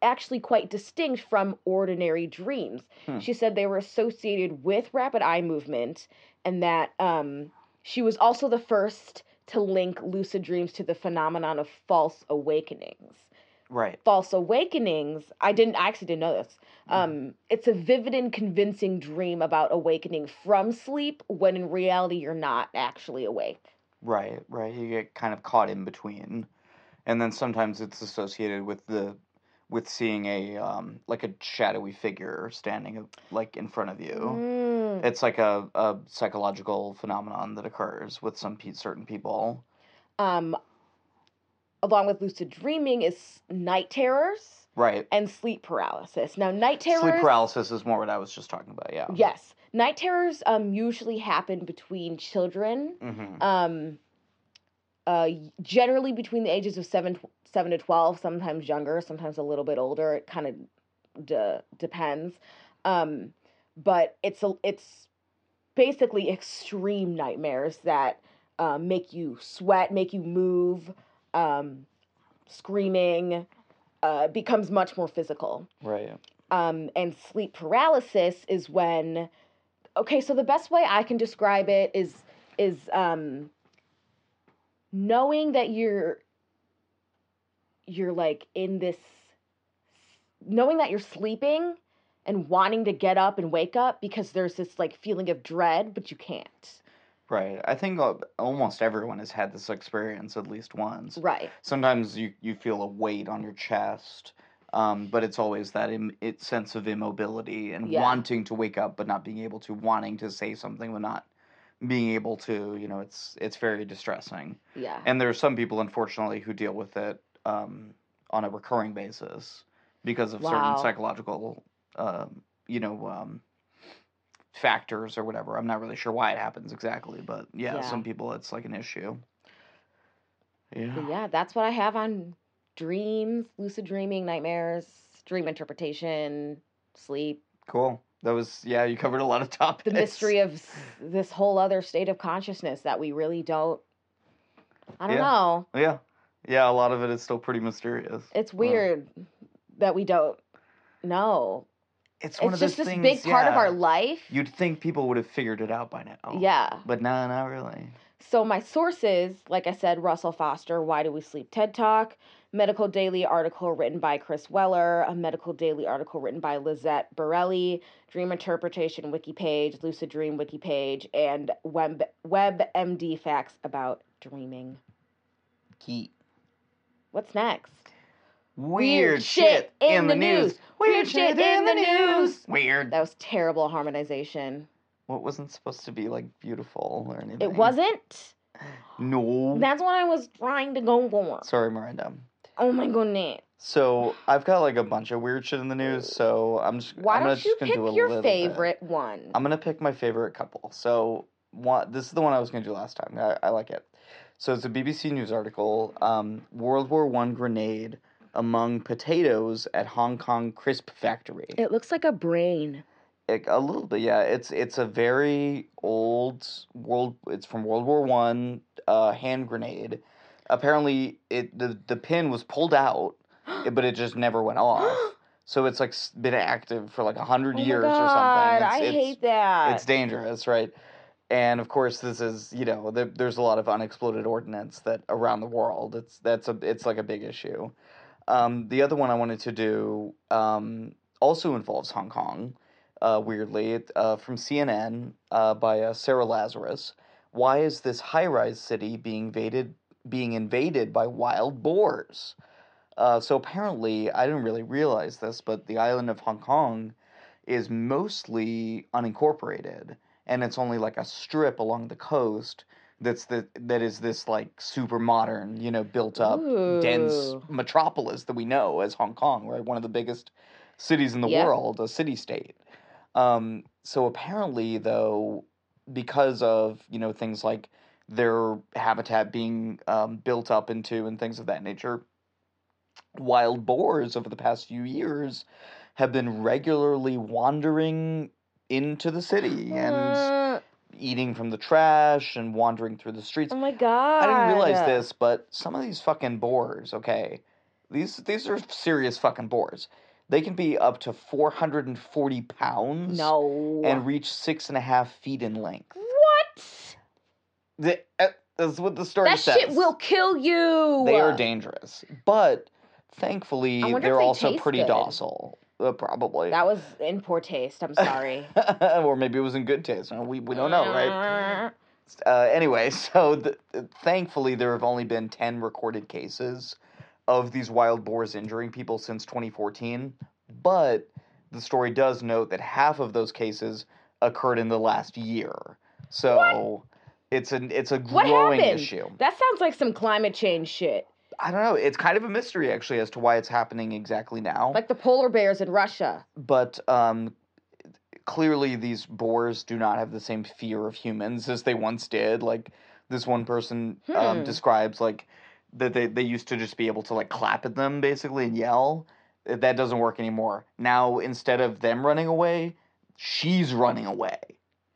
D: actually quite distinct from ordinary dreams.
C: Hmm.
D: She said they were associated with rapid eye movement and that um, she was also the first to link lucid dreams to the phenomenon of false awakenings
C: Right.
D: false awakenings i didn't i actually didn't know this um it's a vivid and convincing dream about awakening from sleep when in reality you're not actually awake
C: Right, right. You get kind of caught in between. and then sometimes it's associated with the with seeing a um, like a shadowy figure standing like in front of you.
D: Mm.
C: It's like a, a psychological phenomenon that occurs with some pe- certain people.
D: Um, along with lucid dreaming is night terrors
C: Right.
D: and sleep paralysis. Now, night terrors.
C: Sleep paralysis is more what I was just talking about. Yeah.
D: Yes, night terrors um usually happen between children.
C: hmm
D: Um, uh, generally between the ages of seven seven to twelve. Sometimes younger, sometimes a little bit older. It kind of de- depends. Um, but it's a it's basically extreme nightmares that uh, make you sweat, make you move, um, screaming. Uh, becomes much more physical
C: Right.
D: um, and sleep paralysis is when okay so the best way i can describe it is is um, knowing that you're you're like in this knowing that you're sleeping and wanting to get up and wake up because there's this like feeling of dread but you can't
C: Right. I think almost everyone has had this experience at least once.
D: right
C: Sometimes you, you feel a weight on your chest, um, but it's always that Im- it sense of immobility and
D: Yeah.
C: wanting to wake up but not being able to, wanting to say something but not being able to. You know, it's it's very distressing.
D: yeah
C: And there are some people, unfortunately, who deal with it um, on a recurring basis because of
D: Wow.
C: certain psychological, um, you know, um, factors or whatever. I'm not really sure why it happens exactly, but yeah,
D: Yeah.
C: some people it's like an issue. Yeah.
D: But yeah that's what i have on dreams lucid dreaming nightmares dream interpretation sleep
C: Cool. That was yeah. You covered a lot of *laughs* topics.
D: the mystery of this whole other state of consciousness that we really don't I don't
C: Yeah.
D: know.
C: Yeah, yeah. A lot of it is still pretty mysterious.
D: It's
C: Well,
D: weird that we don't know.
C: It's one
D: It's
C: of
D: just
C: those
D: this
C: things.
D: big part of our life.
C: You'd think people would have figured it out by now.
D: Yeah.
C: But no, not really.
D: So my sources, like I said, Russell Foster, Why Do We Sleep TED Talk, Medical Daily article written by Chris Weller, a Medical Daily article written by Lizette Borreli, Dream Interpretation wiki page, Lucid Dream wiki page, and Web WebMD facts about dreaming.
C: Key.
D: What's next?
C: Weird, shit in the news. Weird shit in the news. Weird.
D: That was terrible harmonization.
C: What wasn't supposed to be like beautiful or anything?
D: It wasn't.
C: No.
D: That's what I was trying to go for.
C: Sorry, Miranda.
D: Oh my goodness.
C: So I've got like a bunch of weird shit in the news. So I'm just.
D: Why
C: I'm
D: don't you
C: just gonna
D: pick
C: do a
D: your
C: little bit.
D: favorite one?
C: I'm gonna pick my favorite couple. So one, this is the one I was gonna do last time. I, I like it. So it's a BBC News article. Um, World War One grenade among potatoes at Hong Kong crisp factory.
D: It looks like a brain.
C: It, a little bit, yeah. It's it's a very old world. It's from World War One. Uh, hand grenade. Apparently, it the the pin was pulled out, *gasps* but it just never went off. So it's like been active for like a hundred
D: Oh
C: years
D: God,
C: or something. It's,
D: I
C: it's,
D: hate that.
C: it's dangerous, right? And of course, this is you know there, there's a lot of unexploded ordnance that around the world. It's that's a it's like a big issue. Um, the other one I wanted to do um, also involves Hong Kong. Uh, weirdly, uh, from CNN uh, by uh, Sarah Lazarus. Why is this high-rise city being invaded being invaded by wild boars? Uh, so apparently, I didn't really realize this, but the island of Hong Kong is mostly unincorporated, and it's only like a strip along the coast that's the that is this like super modern, you know, built up, dense metropolis that we know as Hong Kong, right? One of the biggest cities in the
D: Yeah.
C: world, a city state. Um, so apparently, though, because of you know things like their habitat being um, built up into and things of that nature, wild boars over the past few years have been regularly wandering into the city and *gasps* eating from the trash and wandering through the streets.
D: oh my god.
C: I didn't realize this, but some of these fucking boars, okay, these these are serious fucking boars. They can be up to four hundred and forty pounds.
D: No.
C: And reach six and a half feet in length.
D: what?
C: The, uh, that's what the story
D: That
C: says.
D: shit will kill you.
C: They are dangerous, but thankfully
D: I wonder if
C: they're
D: they
C: also pretty
D: good.
C: docile. Uh, probably.
D: That was in poor taste. I'm sorry. *laughs*
C: or maybe it was in good taste. Uh, We we don't know, right? Uh, anyway, *laughs* so the, thankfully there have only been ten recorded cases of these wild boars injuring people since 2014, but the story does note that half of those cases occurred in the last year. So it's an it's a
D: What
C: growing
D: happened?
C: issue.
D: That sounds like some climate change shit.
C: I don't know. It's kind of a mystery actually as to why it's happening exactly now.
D: Like the polar bears in Russia.
C: but um, clearly these boars do not have the same fear of humans as they once did. Like this one person um,
D: Hmm.
C: describes, like that they they used to just be able to like clap at them basically and yell. That doesn't work anymore. Now instead of them running away, she's running away.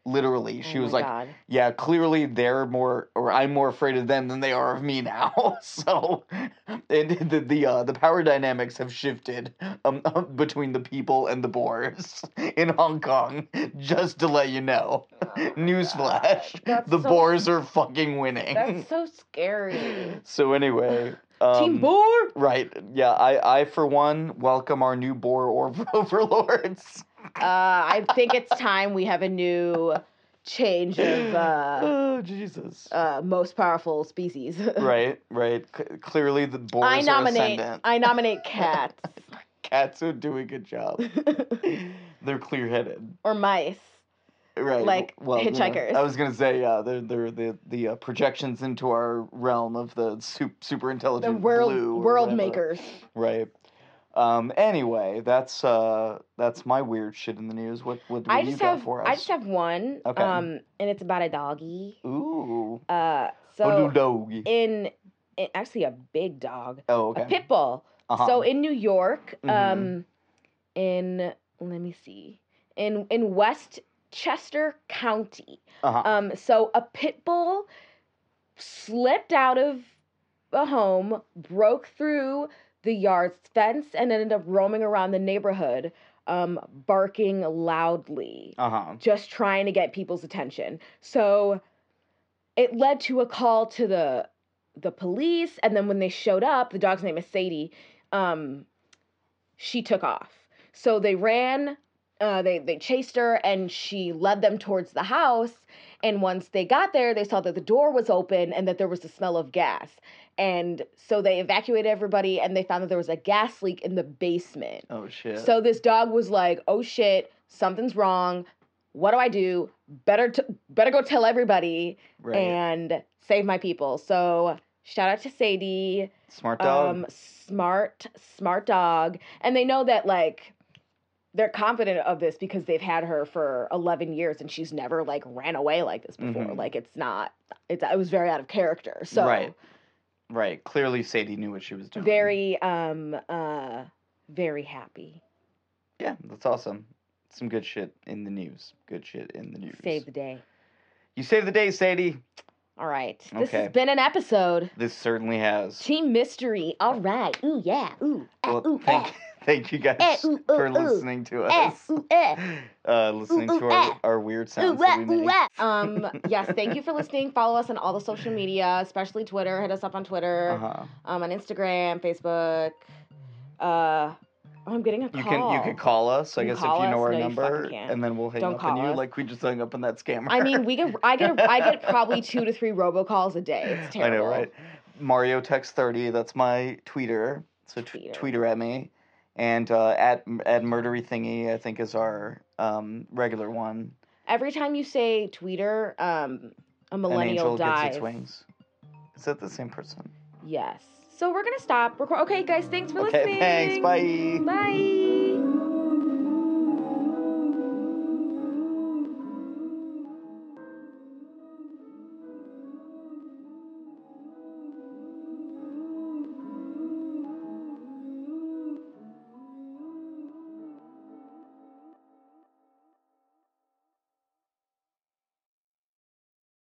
C: Literally, she
D: Oh
C: was like,
D: God.
C: yeah, clearly they're more, or I'm more afraid of them than they are of me now. *laughs* so, and the the uh, the power dynamics have shifted um, between the people and the boars *laughs* in Hong Kong. Just to let you know, newsflash:
D: Oh That's
C: the
D: so-
C: boars are fucking winning.
D: That's *laughs* so scary.
C: so anyway, um,
D: Team Boar.
C: Right? Yeah, I I for one welcome our new boar or- overlords.
D: Uh, I think it's time we have a new change of *gasps* uh,
C: oh Jesus.
D: uh, most powerful species. *laughs*
C: Right, right. C- clearly, the boars
D: I
C: are
D: nominate. I nominate cats *laughs*
C: Cats would do a good job. *laughs* they're clear-headed,
D: or mice.
C: right?
D: Like
C: well, you know,
D: hitchhikers.
C: I was gonna say, yeah, they're they're the the uh, projections into our realm of the super, super
D: The
C: intelligent
D: world
C: blue
D: world
C: whatever.
D: makers.
C: Right. Um. Anyway, that's uh that's my weird shit in the news. What what do
D: I
C: you
D: just
C: got
D: have.
C: for us?
D: I just have one.
C: Okay.
D: Um, and it's about a doggy.
C: Ooh.
D: Uh,
C: a
D: so
C: doggy.
D: in, in actually a big dog,
C: oh, okay.
D: a pit bull.
C: Uh-huh.
D: So in New York,
C: Mhm.
D: um, in let me see, in in Westchester County,
C: uh-huh.
D: um, so a pit bull slipped out of a home, broke through the yard's fence, and ended up roaming around the neighborhood, um, barking loudly
C: uh-huh.
D: just trying to get people's attention. So it led to a call to the the police, and then when they showed up, the dog's name is Sadie. Um, she took off. So they ran. Uh, they they chased her, and she led them towards the house. And once they got there, they saw that the door was open and that there was the smell of gas. And so they evacuated everybody, and they found that there was a gas leak in the basement.
C: Oh shit.
D: So this dog was like, "Oh shit, something's wrong. What do I do? Better t- better go tell everybody
C: right.
D: and save my people." So shout out to Sadie,
C: Smart dog.
D: um, smart smart dog, and they know that like they're confident of this because they've had her for 11 years and she's never like ran away like this before.
C: Mhm.
D: Like it's not it's it was very out of character. So
C: Right. Right. Clearly, Sadie knew what she was doing.
D: very um uh very happy.
C: Yeah, that's awesome. Some good shit in the news. Good shit in the news.
D: Save the day.
C: You save the day, Sadie.
D: All right.
C: okay.
D: This has been an episode.
C: This certainly has.
D: Team Mystery. All right. Ooh, yeah. Ooh. ah,
C: Well,
D: ooh,
C: thank,
D: ah. *laughs*
C: thank you guys
D: Eh,
C: for listening to
D: Eh,
C: us.
D: eh. *laughs*
C: Uh, listening to our, our weird sounds that we make. *laughs*
D: Um, yes, thank you for listening. Follow us on all the social media, especially Twitter. Hit us up on Twitter,
C: Uh-huh.
D: um, on Instagram, Facebook. Uh, oh, I'm getting a call.
C: You can you can call us, I guess, if you know
D: us?
C: our
D: No,
C: number, and then we'll hang
D: Don't
C: up on you
D: us.
C: like we just hung up on that scammer.
D: I mean, we get I get I get probably two to three robocalls a day. It's terrible.
C: I know, right? Mario text thirty. That's my tweeter. So t-
D: Tweeter.
C: tweeter at me, and uh, at at murdery thingy. I think is our um, regular one.
D: Every time you say tweeter, um, a
C: An
D: millennial
C: angel
D: dies.
C: gets its wings. Is that the same person?
D: Yes. So we're gonna stop. Record. Okay, guys. Thanks for
C: Okay,
D: listening.
C: thanks. Bye.
D: Bye.